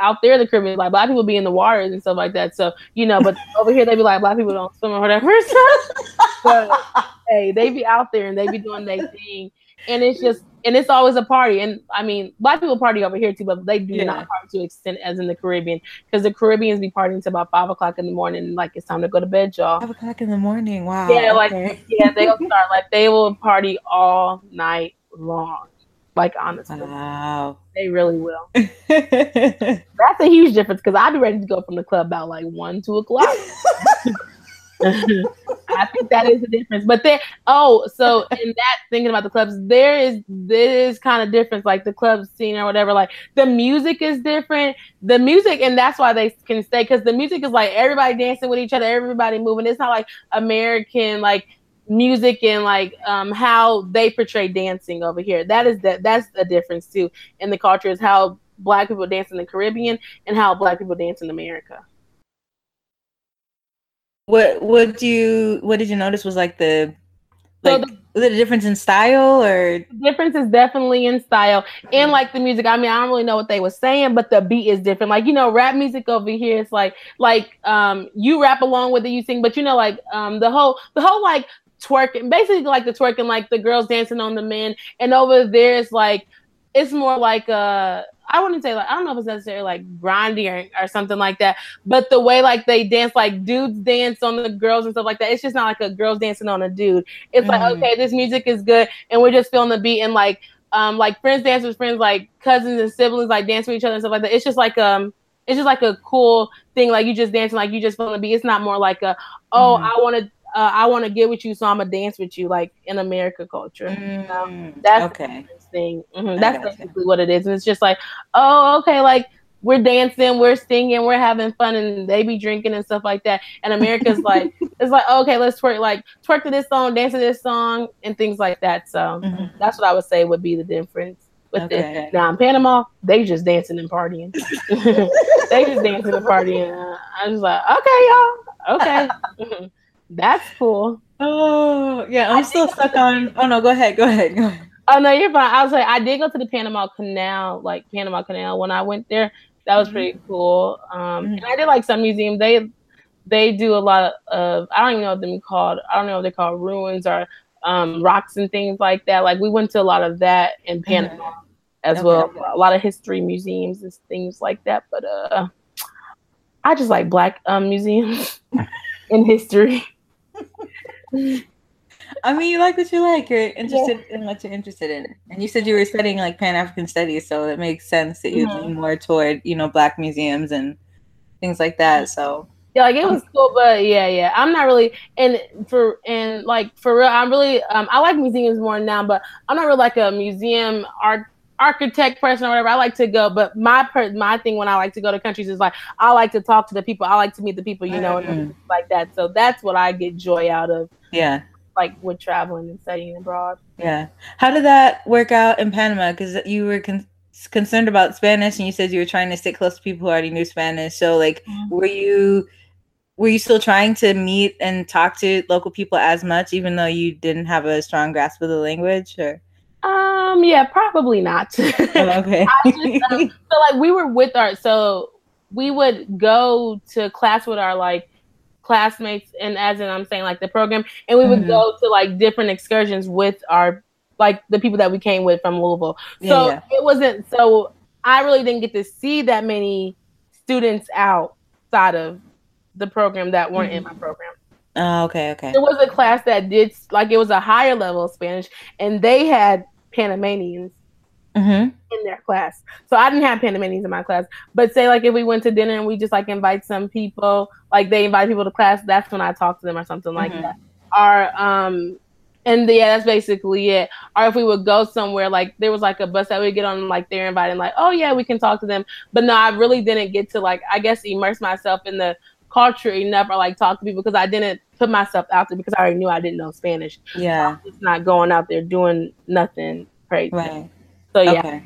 out there in the Caribbean, like black people be in the waters and stuff like that. So you know, but over here they be like black people don't swim or whatever. but hey, they be out there and they be doing their thing, and it's just and it's always a party. And I mean, black people party over here too, but they do yeah. not party to extent as in the Caribbean because the Caribbeans be partying to about five o'clock in the morning. Like it's time to go to bed, y'all. Five o'clock in the morning. Wow. Yeah, like yeah, they'll start like they will party all night long. Like honestly, wow, they really will. That's a huge difference because I'd be ready to go from the club about like one, two o'clock. I think that is the difference. But then, oh, so in that thinking about the clubs, there is this kind of difference, like the club scene or whatever. Like the music is different. The music, and that's why they can stay because the music is like everybody dancing with each other, everybody moving. It's not like American, like music and like um how they portray dancing over here. That is that that's the difference too in the culture is how black people dance in the Caribbean and how black people dance in America. What what do you what did you notice was like the like so the, a difference in style or difference is definitely in style and like the music. I mean, I don't really know what they were saying, but the beat is different. Like, you know, rap music over here is like like um you rap along with it, you sing, but you know, like um the whole the whole like twerking, basically like the twerking, like the girls dancing on the men, and over there it's like it's more like uh I wouldn't say like I don't know if it's necessarily like grindy or, or something like that, but the way like they dance, like dudes dance on the girls and stuff like that. It's just not like a girls dancing on a dude. It's mm. like okay, this music is good, and we're just feeling the beat and like um like friends dance with friends, like cousins and siblings like dance with each other and stuff like that. It's just like um it's just like a cool thing, like you just dancing, like you just feeling the beat. It's not more like a oh mm. I want to uh, I want to get with you, so I'm gonna dance with you, like in America culture. Mm? Mm, that's okay. thing. Mm-hmm. That's basically what it is, and it's just like, oh, okay, like we're dancing, we're singing, we're having fun, and they be drinking and stuff like that. And America's like, it's like, okay, let's twerk, like twerk to this song, dance to this song, and things like that. So mm-hmm. that's what I would say would be the difference with okay. this. Now in Panama, they just dancing and partying. they just dancing and partying. I was like, okay, y'all, okay. That's cool. Oh yeah, I'm I still stuck on. Oh no, go ahead, go ahead, go ahead. Oh no, you're fine. I was like, I did go to the Panama Canal, like Panama Canal, when I went there. That was pretty mm-hmm. cool. Um, mm-hmm. and I did like some museums. They they do a lot of I don't even know what they're called. I don't know if they're called ruins or um, rocks and things like that. Like we went to a lot of that in mm-hmm. Panama mm-hmm. as okay. well. A lot of history museums and things like that. But uh, I just like black um, museums in history. I mean, you like what you like. You're interested yeah. in what you're interested in, and you said you were studying like Pan African studies, so it makes sense that you mm-hmm. lean more toward you know Black museums and things like that. So yeah, like it was cool, but yeah, yeah, I'm not really and for and like for real, I'm really um I like museums more now, but I'm not really like a museum art architect person or whatever. I like to go, but my per- my thing when I like to go to countries is like I like to talk to the people. I like to meet the people, you know, mm-hmm. and like that. So that's what I get joy out of. Yeah. Like with traveling and studying abroad. Yeah. How did that work out in Panama? Because you were con- concerned about Spanish, and you said you were trying to stick close to people who already knew Spanish. So, like, mm-hmm. were you were you still trying to meet and talk to local people as much, even though you didn't have a strong grasp of the language? Or um, yeah, probably not. Oh, okay. just, um, so like we were with our so we would go to class with our like classmates and as in I'm saying like the program and we would mm-hmm. go to like different excursions with our like the people that we came with from Louisville. So yeah, yeah. it wasn't so I really didn't get to see that many students outside of the program that weren't mm-hmm. in my program. Oh, okay, okay. It was a class that did like it was a higher level of Spanish, and they had Panamanians mm-hmm. in their class. So I didn't have Panamanians in my class. But say like if we went to dinner and we just like invite some people, like they invite people to class, that's when I talk to them or something like mm-hmm. that. Or um and yeah, that's basically it. Or if we would go somewhere, like there was like a bus that we get on, like they're inviting, like, oh yeah, we can talk to them. But no, I really didn't get to like, I guess, immerse myself in the culture enough or like talk to people because I didn't put myself out there because I already knew I didn't know Spanish. Yeah. So it's not going out there doing nothing crazy. Right. So yeah. Okay.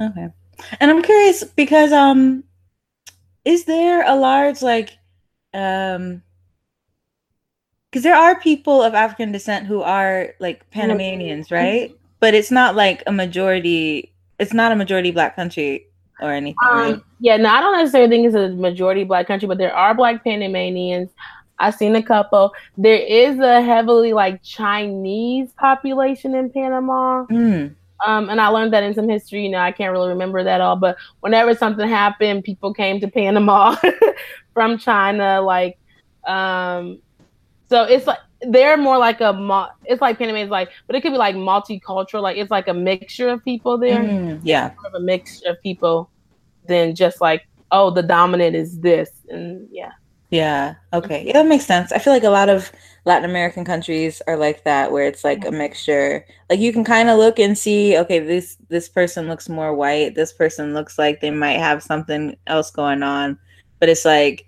okay. And I'm curious because um is there a large like um because there are people of African descent who are like Panamanians, mm-hmm. right? But it's not like a majority it's not a majority black country or anything. Um, right? Yeah, no, I don't necessarily think it's a majority black country, but there are black Panamanians. I've seen a couple. There is a heavily like Chinese population in Panama. Mm. Um, and I learned that in some history. You know, I can't really remember that all, but whenever something happened, people came to Panama from China. Like, um, so it's like they're more like a it's like Panama is like, but it could be like multicultural. Like it's like a mixture of people there. Mm, yeah, a mixture of people than just like oh the dominant is this and yeah. Yeah. Okay. Yeah, that makes sense. I feel like a lot of Latin American countries are like that, where it's like a mixture. Like you can kind of look and see, okay, this this person looks more white. This person looks like they might have something else going on, but it's like,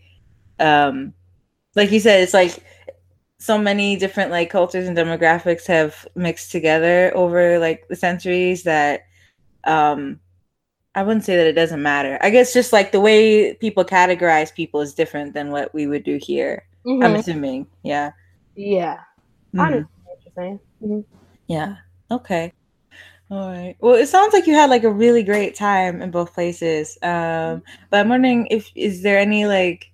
um, like you said, it's like so many different like cultures and demographics have mixed together over like the centuries that um I wouldn't say that it doesn't matter. I guess just like the way people categorize people is different than what we would do here. Mm-hmm. I'm assuming. Yeah. Yeah. Mm-hmm. I understand what you're saying. Mm-hmm. Yeah. Okay. All right. Well, it sounds like you had like a really great time in both places. Um, but I'm wondering if is there any like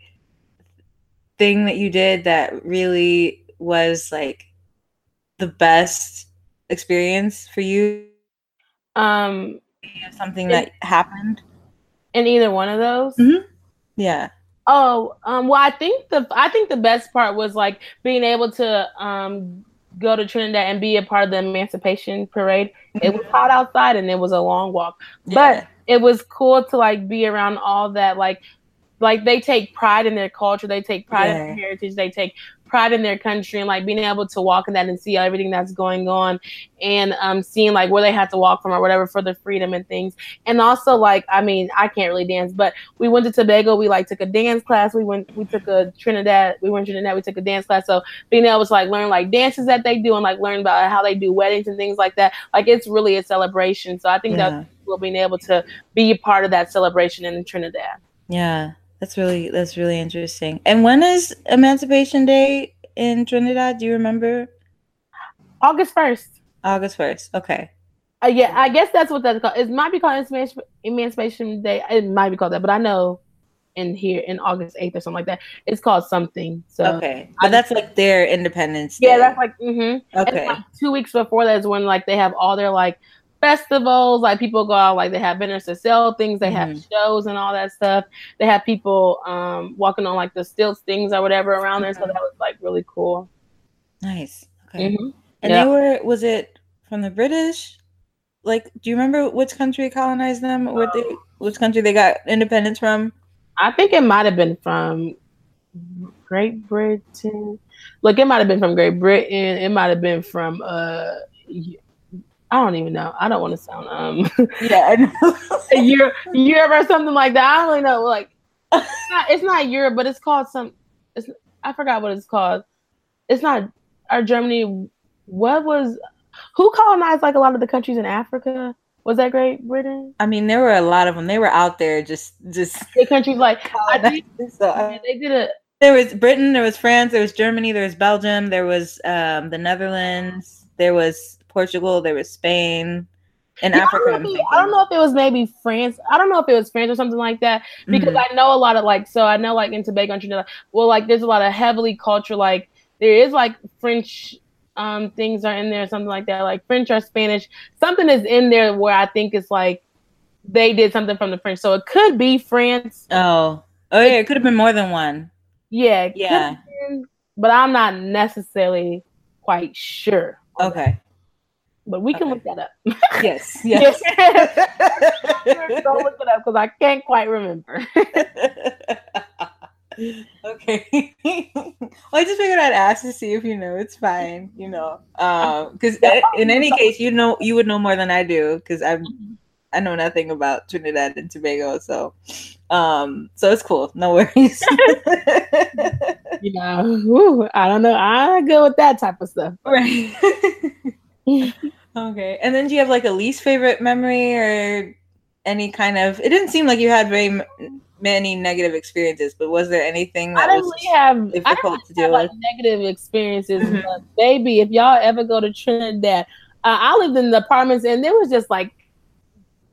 thing that you did that really was like the best experience for you? Um, something that happened in either one of those. Mm-hmm. Yeah. Oh, um, well, I think the I think the best part was like being able to um go to Trinidad and be a part of the Emancipation Parade. It was hot outside and it was a long walk, yeah. but it was cool to like be around all that like like they take pride in their culture, they take pride yeah. in their heritage, they take pride in their country and like being able to walk in that and see everything that's going on and um seeing like where they had to walk from or whatever for the freedom and things. And also like I mean, I can't really dance, but we went to Tobago, we like took a dance class, we went we took a Trinidad, we went to Trinidad, we took a dance class. So being able to like learn like dances that they do and like learn about how they do weddings and things like that, like it's really a celebration. So I think yeah. that we'll being able to be a part of that celebration in Trinidad. Yeah. That's really that's really interesting. And when is Emancipation Day in Trinidad? Do you remember? August first. August first. Okay. Uh, yeah, I guess that's what that's called. It might be called Emancipation Day. It might be called that, but I know in here in August eighth or something like that. It's called something. So okay, but that's like their Independence Day. Yeah, that's like mm-hmm. Okay. Like two weeks before that is when like they have all their like festivals. Like people go out, like they have vendors to sell things. They mm-hmm. have shows and all that stuff. They have people um, walking on like the stilts things or whatever around there. So that was like really cool. Nice. Okay. Mm-hmm. And yeah. they were. Was it from the British? Like, do you remember which country colonized them? Or what they, which country they got independence from? I think it might have been from Great Britain. Look, it might have been from Great Britain. It might have been from uh I don't even know. I don't want to sound um yeah Europe, Europe or something like that. I don't really know. Like it's not, it's not Europe, but it's called some. It's I forgot what it's called. It's not our Germany. What was who colonized like a lot of the countries in Africa? Was that Great Britain? I mean, there were a lot of them. They were out there, just just the countries like I think so. they did a. There was Britain, there was France, there was Germany, there was Belgium, there was um, the Netherlands, there was Portugal, there was Spain, and yeah, Africa. I don't, I don't, know if it was maybe France. I don't know if it was France or something like that because mm-hmm. I know a lot of like so I know like in Tobago and Trinidad. Well, like there's a lot of heavily culture. Like there is like French um things are in there, something like that, like French or Spanish. Something is in there where I think it's like they did something from the French. So it could be France. Oh, oh yeah, it could have been more than one. Yeah, yeah. Been, but I'm not necessarily quite sure. Okay but we can okay. look that up. yes, yes. Don't look it up because I can't quite remember. okay. well, I just figured I'd ask to see if you know. It's fine, you know. Because um, in any case, you know, you would know more than I do because I'm. I know nothing about Trinidad and Tobago, so um, so it's cool. No worries. you know, I don't know. I go with that type of stuff. Right. Okay. And then do you have like a least favorite memory or any kind of? It didn't seem like you had very m- many negative experiences, but was there anything that I was really have difficult to deal with? Like negative experiences, mm-hmm. but baby, if y'all ever go to Trinidad, uh, I lived in the apartments and there was just like,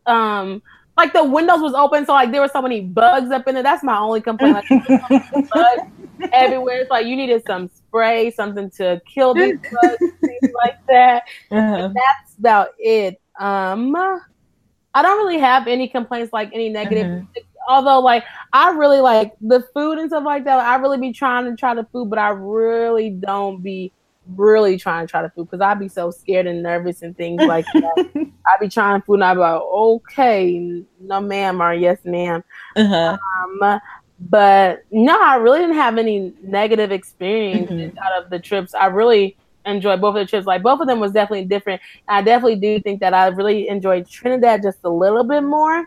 um, like the windows was open, so like there were so many bugs up in there. That's my only complaint. Like, bugs everywhere. It's like you needed some spray, something to kill these bugs, things like that. Uh-huh. That's about it. Um, I don't really have any complaints, like any negative. Uh-huh. Although, like, I really like the food and stuff like that. I really be trying to try the food, but I really don't be really trying to try the food because I'd be so scared and nervous and things like that. I'd be trying food and I'd be like, okay, no ma'am or yes ma'am. Uh-huh. Um, but no, I really didn't have any negative experiences mm-hmm. out of the trips. I really enjoyed both of the trips. Like both of them was definitely different. I definitely do think that I really enjoyed Trinidad just a little bit more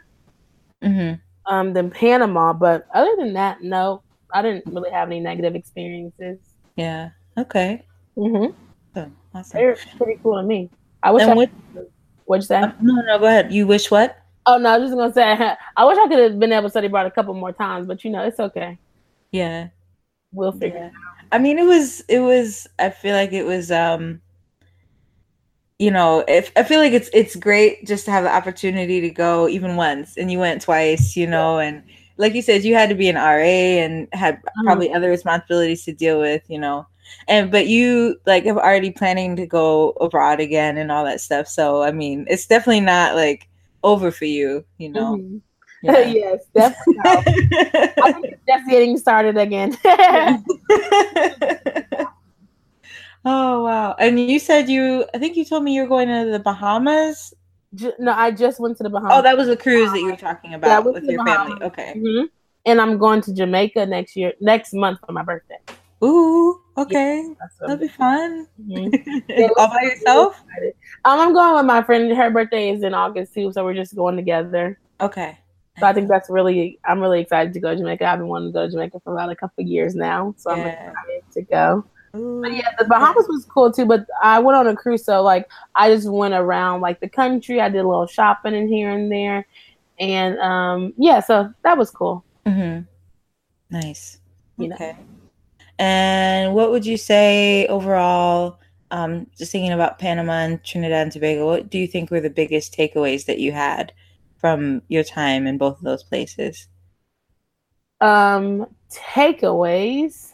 mm-hmm. um, than Panama. But other than that, no, I didn't really have any negative experiences. Yeah. Okay. Mm-hmm. Oh, awesome. They're pretty cool to me. I wish. And I, what? what'd you say? uh, no, no, go ahead. You wish what? Oh no, I was just gonna say. I wish I could have been able to study abroad a couple more times, but you know, it's okay. Yeah. We'll figure it out. I mean, it was, it was, I feel like it was, um, you know, if I feel like it's, it's great just to have the opportunity to go even once and you went twice, you know, and like you said, you had to be an RA and had Mm-hmm. probably other responsibilities to deal with, you know, and, but you like have already planning to go abroad again and all that stuff. So, I mean, it's definitely not like over for you, you know. Mhm. Yeah. yes, definitely. I think it's just getting started again. oh wow! And you said you, I think you told me you were going to the Bahamas. No, I just went to the Bahamas. Oh, that was a cruise that you were talking about went with the your family. Bahamas. Okay. Mhm. And I'm going to Jamaica next year, next month for my birthday. Ooh. Okay. That's That'll be fun. Mhm. All by yourself? Um, I'm going with my friend. Her birthday is in August too, so we're just going together. Okay. So I think that's really, I'm really excited to go to Jamaica. I've been wanting to go to Jamaica for about a couple of years now, so I'm Yeah. excited to go. Ooh. But yeah, the Bahamas was cool too. But I went on a cruise, so like I just went around like the country. I did a little shopping in here and there, and um, yeah, so that was cool. Mhm. Nice. You know. And what would you say overall? Um, just thinking about Panama and Trinidad and Tobago, what do you think were the biggest takeaways that you had from your time in both of those places? Um, takeaways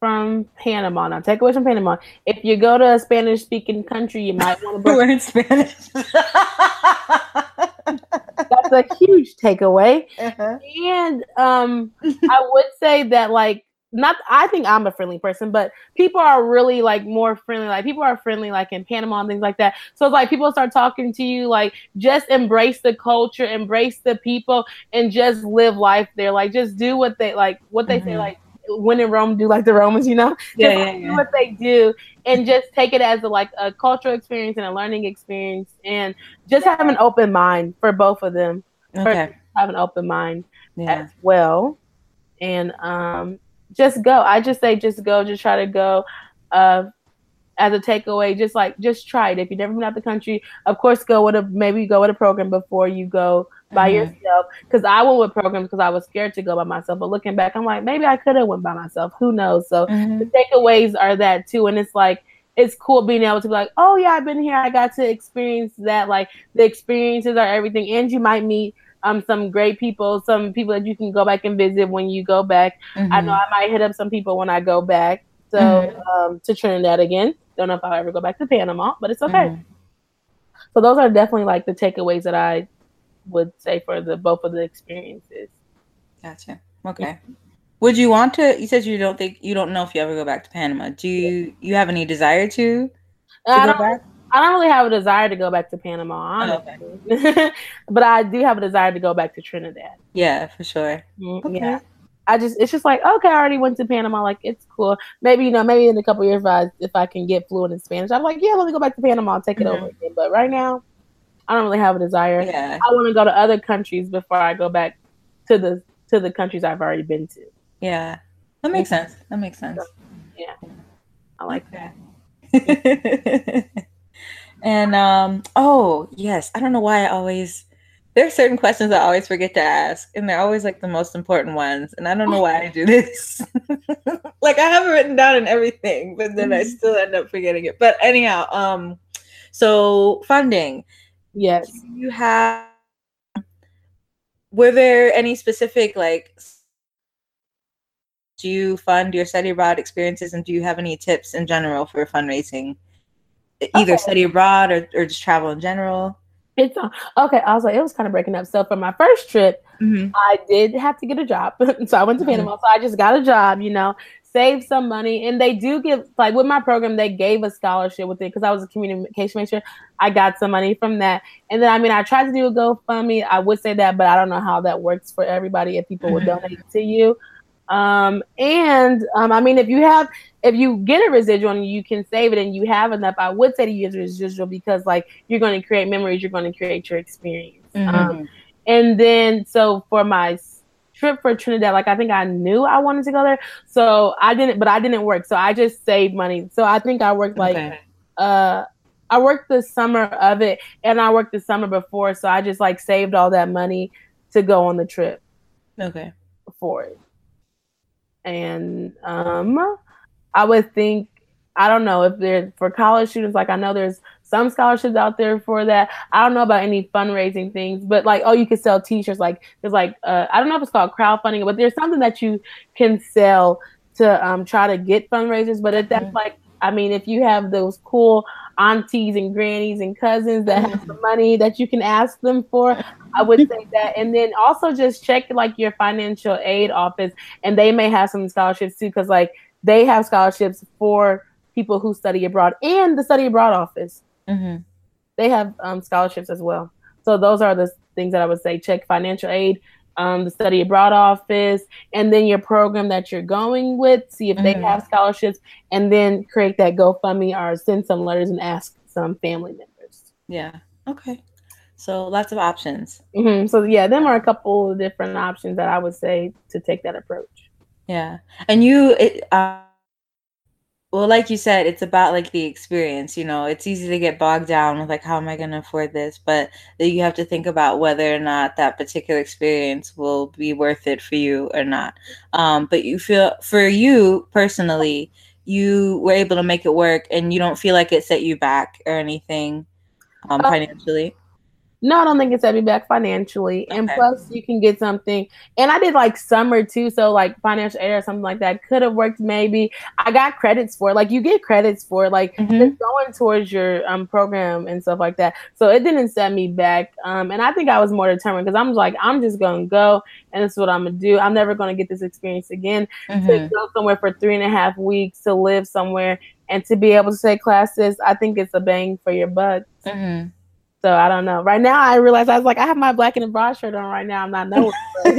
from Panama. Now, takeaways from Panama. If you go to a Spanish-speaking country, you might want to. We're Spanish. That's a huge takeaway. Uh-huh. And um, I would say that like not I think I'm a friendly person, but people are really like more friendly. Like people are friendly like in Panama and things like that. So it's like people start talking to you, like just embrace the culture, embrace the people, and just live life there. Like just do what they like what they say, Mhm. like when in Rome, do like the Romans, you know? Yeah, yeah, do what they do and just take it as a like a cultural experience and a learning experience and just have an open mind for both of them. Okay. Have an open mind Yeah. as well. And um, just go. I just say just go. Just try to go. Uh, as a takeaway, just like just try it. If you've never been out of the country, of course, go with a maybe go with a program before you go by Mhm. yourself. Because I went with programs because I was scared to go by myself. But looking back, I'm like maybe I could have went by myself. Who knows? So the Mhm. takeaways are that too, and it's like it's cool being able to be like, oh yeah, I've been here. I got to experience that. Like the experiences are everything, and you might meet um some great people, some people that you can go back and visit when you go back. I Mhm. know I might hit up some people when I go back. So Mhm. um to Trinidad again. Don't know if I'll ever go back to Panama, but it's okay. Mhm. So those are definitely like the takeaways that I would say for the both of the experiences. Gotcha. Okay. Would you want to? You said you don't think you don't know if you ever go back to Panama. Do you you have any desire to to I go back? I don't really have a desire to go back to Panama, Oh, honestly. but I do have a desire to go back to Trinidad. Yeah, for sure. Mm, Okay. Yeah. I just it's just like okay, I already went to Panama, like it's cool. Maybe you know, maybe in a couple years if I if I can get fluent in Spanish, I'm like, yeah, let me go back to Panama and take it Mhm. over again. But right now, I don't really have a desire. Yeah. I want to go to other countries before I go back to the to the countries I've already been to. Yeah. That makes sense. That makes sense. Yeah. I like Okay. and um oh yes, I don't know why I always there are certain questions I always forget to ask, and they're always like the most important ones. And I don't know why I do this. like I have it written down and everything, but then I Mhm. still end up forgetting it. But anyhow, um so funding. yes. Do you have were there any specific like do you fund your study abroad experiences and do you have any tips in general for fundraising either Okay. study abroad or, or just travel in general It's uh, okay. I was like, it was kind of breaking up. So for my first trip, mm-hmm. I did have to get a job. so I went to Mhm. Panama. So I just got a job, you know, saved some money. And they do give, like with my program, they gave a scholarship with it because I was a communication major. I got some money from that. And then, I mean, I tried to do a GoFundMe. I would say that, but I don't know how that works for everybody if people would Mhm. donate to you. Um, and um, I mean, if you have, if you get a residual and you can save it and you have enough, I would say to use residual because like you're going to create memories, you're going to create your experience. Um, Mm-hmm. and then, so for my trip for Trinidad, like I think I knew I wanted to go there, so I didn't. But I didn't work, so I just saved money. So I think I worked like okay. uh I worked the summer of it and I worked the summer before, so I just like saved all that money to go on the trip. Okay. For it. And um I would think I don't know if there's for college students, like I know there's some scholarships out there for that. I don't know about any fundraising things, but like, oh, you could sell t-shirts. Like there's like, uh, I don't know if it's called crowdfunding, but there's something that you can sell to um, try to get fundraisers. But if that's mm-hmm. like, I mean, if you have those cool aunties and grannies and cousins that have some money that you can ask them for. I would say that. And then also just check like your financial aid office and they may have some scholarships too, because like they have scholarships for people who study abroad and the study abroad office. Mm-hmm. They have um, scholarships as well. So those are the things that I would say check financial aid um, the study abroad office, and then your program that you're going with, see if mm-hmm. they have scholarships, and then create that GoFundMe or send some letters and ask some family members. Yeah. Okay. So lots of options. Mm-hmm. So yeah, them are a couple of different options that I would say to take that approach. Yeah, and you, it, uh, well like you said it's about like the experience you know it's easy to get bogged down with like how am i going to afford this? But then you have to think about whether or not that particular experience will be worth it for you or not. Um, but you feel for you personally you were able to make it work and you don't feel like it set you back or anything um, financially no, I don't think it's set me back financially. Okay. And plus, you can get something. And I did like summer too, so like financial aid or something like that could have worked. Maybe I got credits for it. Like you get credits for it, like mm-hmm. it's going towards your um program and stuff like that. So it didn't set me back. Um, and I think I was more determined because I'm like I'm just gonna go and this is what I'm gonna do. I'm never gonna get this experience again. Mm-hmm. To go somewhere for three and a half weeks to live somewhere and to be able to take classes, I think it's a bang for your buck. Mm-hmm. So I don't know. Right now, I realize I was like, I have my Black and Abroad shirt on right now. I'm not knowing. but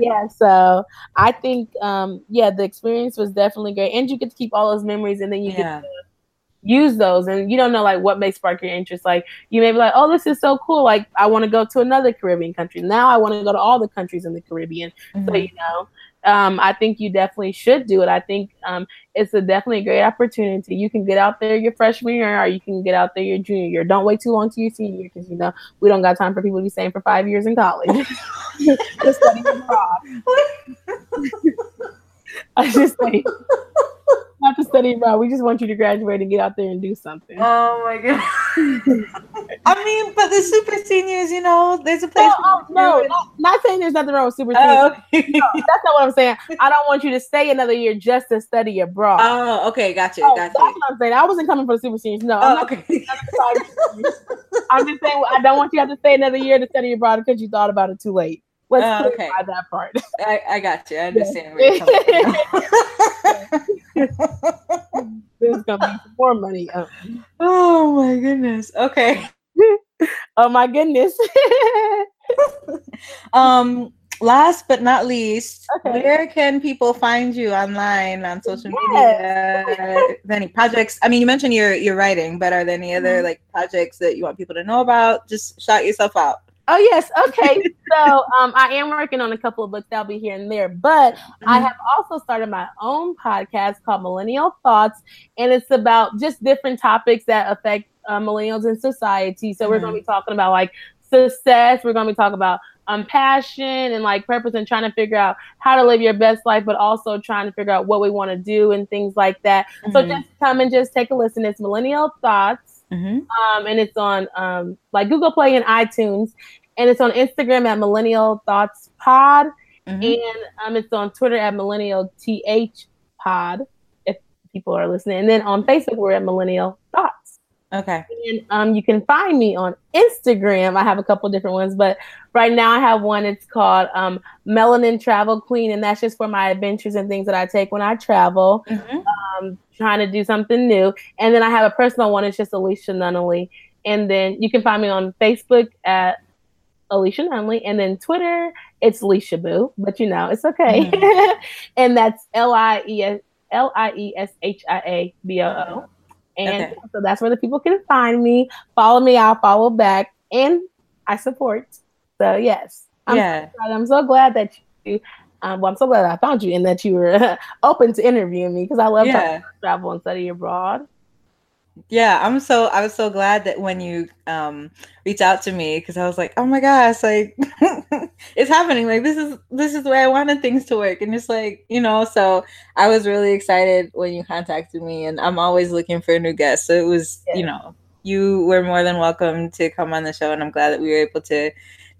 yeah, so I think, um, yeah, the experience was definitely great, and you get to keep all those memories, and then you yeah. get to use those, and you don't know like what may spark your interest. Like you may be like, oh, this is so cool. Like I want to go to another Caribbean country. Now I want to go to all the countries in the Caribbean. Mm-hmm. So you know, um, I think you definitely should do it. I think um, it's a definitely a great opportunity. You can get out there your freshman year, or you can get out there your junior year. Don't wait too long to your senior year because you know we don't got time for people to be staying for five years in college. just study abroad. I just say not to study abroad. We just want you to graduate and get out there and do something. Oh my god. I mean, but the super seniors, you know, there's a place. No, oh, no, not, not, saying there's nothing wrong with super oh, seniors. no, that's not what I'm saying. I don't want you to stay another year just to study abroad. Oh, okay, gotcha, oh, gotcha. That's what I'm saying. I wasn't coming for the super seniors. No, I'm oh, not. Okay. I'm just saying I don't want you to have to stay another year to study abroad because you thought about it too late. Let's uh, okay. that part. I, I got you. I understand where you're coming There's gonna be more money. Um. Oh my goodness. Okay. oh my goodness. um last but not least, okay. where can people find you online on social yes. media? any projects? I mean, you mentioned your your writing, but are there any other mm-hmm. like projects that you want people to know about? Just shout yourself out. Oh yes, okay. so um, I am working on a couple of books that'll be here and there, but mm-hmm. I have also started my own podcast called Millennial Thoughts, and it's about just different topics that affect uh, millennials in society. So mm-hmm. we're going to be talking about like success. We're going to be talking about um, passion and like purpose and trying to figure out how to live your best life, but also trying to figure out what we want to do and things like that. Mm-hmm. So just come and just take a listen. It's Millennial Thoughts. Mm-hmm. Um, and it's on um, like Google Play and iTunes, and it's on Instagram at Millennial Thoughts Pod, mm-hmm. and um, it's on Twitter at Millennial TH Pod. If people are listening, and then on Facebook we're at Millennial. Okay. And um, you can find me on Instagram. I have a couple different ones, but right now I have one. It's called um, Melanin Travel Queen, and that's just for my adventures and things that I take when I travel. Mm-hmm. Um, trying to do something new. And then I have a personal one. It's just Alicia Nunnally. And then you can find me on Facebook at Alicia Nunnally. And then Twitter, it's Alicia Boo. But you know, it's okay. Mm-hmm. and that's L I E S L I E S H I A B O O. And okay. so that's where the people can find me. Follow me, I'll follow back. And I support. So yes. I'm yeah. So I'm so glad that you. Um, well, I'm so glad I found you and that you were open to interviewing me because I love yeah. travel and study abroad. Yeah, I'm so I was so glad that when you um reached out to me because I was like, oh my gosh, like it's happening. Like this is this is the way I wanted things to work, and just like you know, so I was really excited when you contacted me, and I'm always looking for a new guests. So it was yeah. you know you were more than welcome to come on the show, and I'm glad that we were able to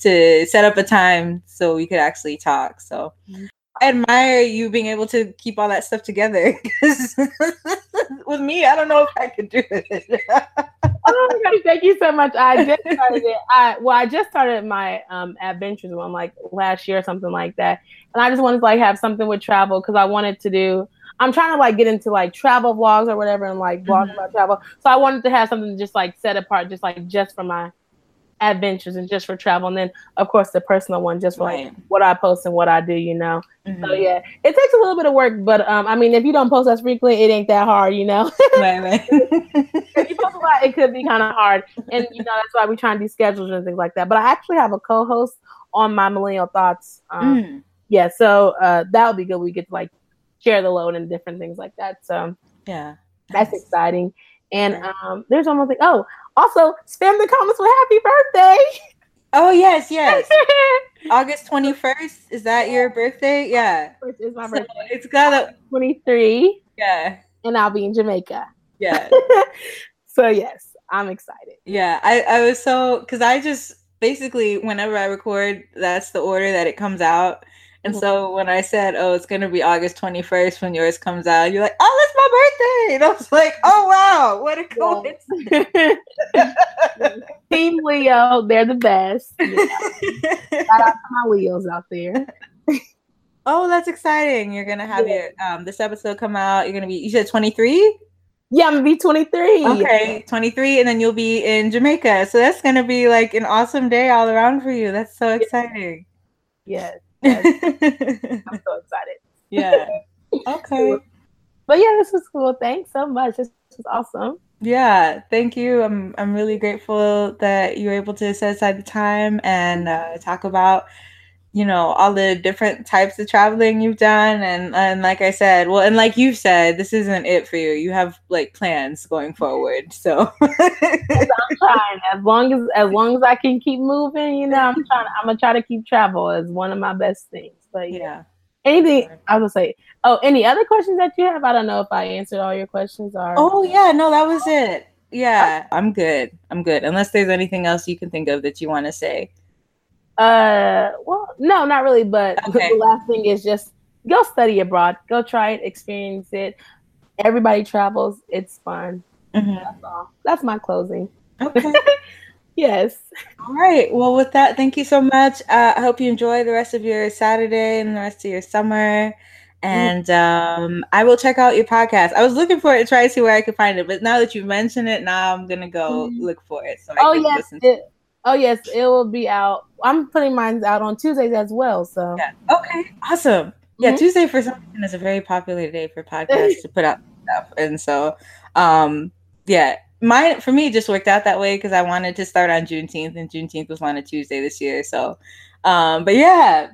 to set up a time so we could actually talk. So mm-hmm. I admire you being able to keep all that stuff together. with me, I don't know if I could do it. oh my thank you so much. I just started it. I well, I just started my um adventures one like last year or something like that, and I just wanted to like have something with travel because I wanted to do. I'm trying to like get into like travel vlogs or whatever and like vlogs mm-hmm. about travel. So I wanted to have something just like set apart, just like just for my adventures and just for travel and then of course the personal one just for right. like what i post and what i do you know mm-hmm. so yeah it takes a little bit of work but um i mean if you don't post as frequently it ain't that hard you know right, right. if you post a lot it could be kind of hard and you know that's why we try and do schedules and things like that but i actually have a co-host on my millennial thoughts um mm. yeah so uh that would be good we get to like share the load and different things like that so yeah that's nice. exciting and um, there's almost like, oh, also spam the comments with happy birthday. Oh yes, yes. August twenty first. Is that your birthday? Yeah. It's my birthday. So it's got a twenty three. Yeah. And I'll be in Jamaica. Yeah. so yes, I'm excited. Yeah, I I was so because I just basically whenever I record, that's the order that it comes out. And so when I said, "Oh, it's gonna be August 21st when yours comes out," you're like, "Oh, that's my birthday!" And I was like, "Oh wow, what a coincidence!" Team Leo, they're the best. Yeah. Shout out to my Leos out there. oh, that's exciting! You're gonna have yeah. your um this episode come out. You're gonna be you said 23. Yeah, I'm gonna be 23. Okay, 23, and then you'll be in Jamaica. So that's gonna be like an awesome day all around for you. That's so exciting. Yes. I'm so excited. Yeah. Okay. but yeah, this was cool. Thanks so much. This was awesome. Yeah, thank you. I'm I'm really grateful that you were able to set aside the time and uh, talk about you know all the different types of traveling you've done and and like i said well and like you've said this isn't it for you you have like plans going forward so i'm as long as as long as i can keep moving you know i'm trying i'm gonna try to keep travel as one of my best things but yeah, yeah. anything i was gonna say oh any other questions that you have i don't know if i answered all your questions or oh yeah no that was it yeah i'm good i'm good unless there's anything else you can think of that you want to say uh, well, no, not really. But okay. the last thing is just go study abroad. Go try it, experience it. Everybody travels. It's fun. Mm-hmm. That's all. That's my closing. Okay. yes. All right. Well, with that, thank you so much. Uh, I hope you enjoy the rest of your Saturday and the rest of your summer. And um, I will check out your podcast. I was looking for it to try to see where I could find it, but now that you mentioned it, now I'm gonna go mm-hmm. look for it. So I oh yes, it, Oh yes, it will be out. I'm putting mine out on Tuesdays as well. So yeah. Okay. Awesome. Yeah, mm-hmm. Tuesday for some reason is a very popular day for podcasts to put out stuff, and so um yeah, mine for me just worked out that way because I wanted to start on Juneteenth, and Juneteenth was on a Tuesday this year. So, um, but yeah,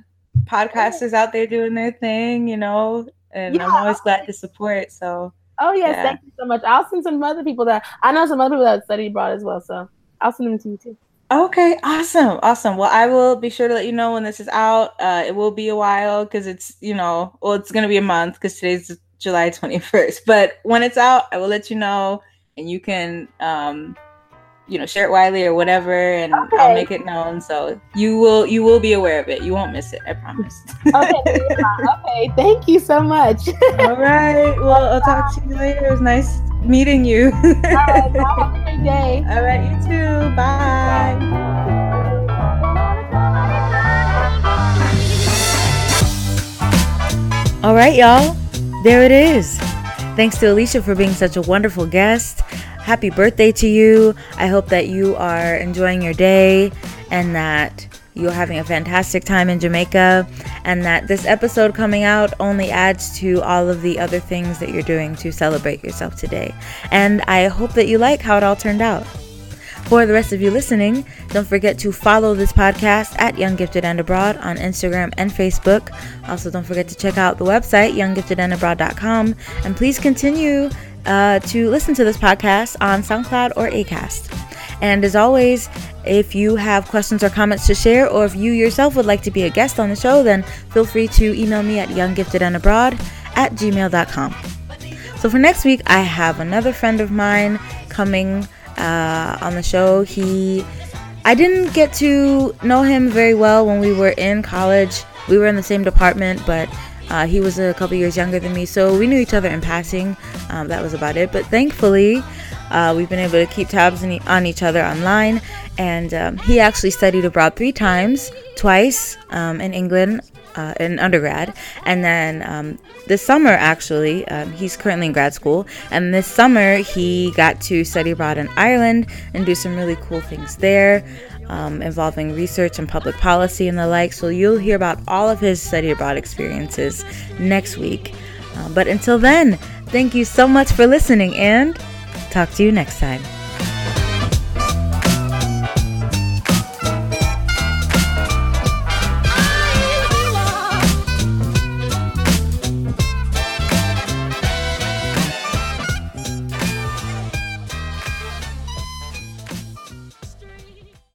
podcasters out there doing their thing, you know, and yeah. I'm always glad to support. So. Oh yes, yeah. thank you so much. I'll send some other people that I know some other people that study abroad as well. So I'll send them to you too. Okay, awesome, awesome. Well, I will be sure to let you know when this is out. Uh, it will be a while because it's you know, well, it's gonna be a month because today's July twenty first. But when it's out, I will let you know, and you can, um, you know, share it widely or whatever, and okay. I'll make it known. So you will you will be aware of it. You won't miss it. I promise. okay. okay. Thank you so much. All right. Well, I'll talk to you later. It was nice meeting you. All right. Have a great day. All right. You too. Bye. All right, y'all. There it is. Thanks to Alicia for being such a wonderful guest. Happy birthday to you. I hope that you are enjoying your day and that you're having a fantastic time in Jamaica, and that this episode coming out only adds to all of the other things that you're doing to celebrate yourself today. And I hope that you like how it all turned out. For the rest of you listening, don't forget to follow this podcast at Young Gifted and Abroad on Instagram and Facebook. Also, don't forget to check out the website, younggiftedandabroad.com. And please continue uh, to listen to this podcast on SoundCloud or ACAST. And as always, if you have questions or comments to share, or if you yourself would like to be a guest on the show, then feel free to email me at younggiftedandabroad at gmail.com. So for next week, I have another friend of mine coming uh, on the show. He, I didn't get to know him very well when we were in college. We were in the same department, but uh, he was a couple years younger than me, so we knew each other in passing. Um, that was about it. But thankfully, uh, we've been able to keep tabs e- on each other online. And um, he actually studied abroad three times, twice um, in England uh, in undergrad. And then um, this summer, actually, um, he's currently in grad school. And this summer, he got to study abroad in Ireland and do some really cool things there. Um, involving research and public policy and the like. So you'll hear about all of his study abroad experiences next week. Uh, but until then, thank you so much for listening and talk to you next time.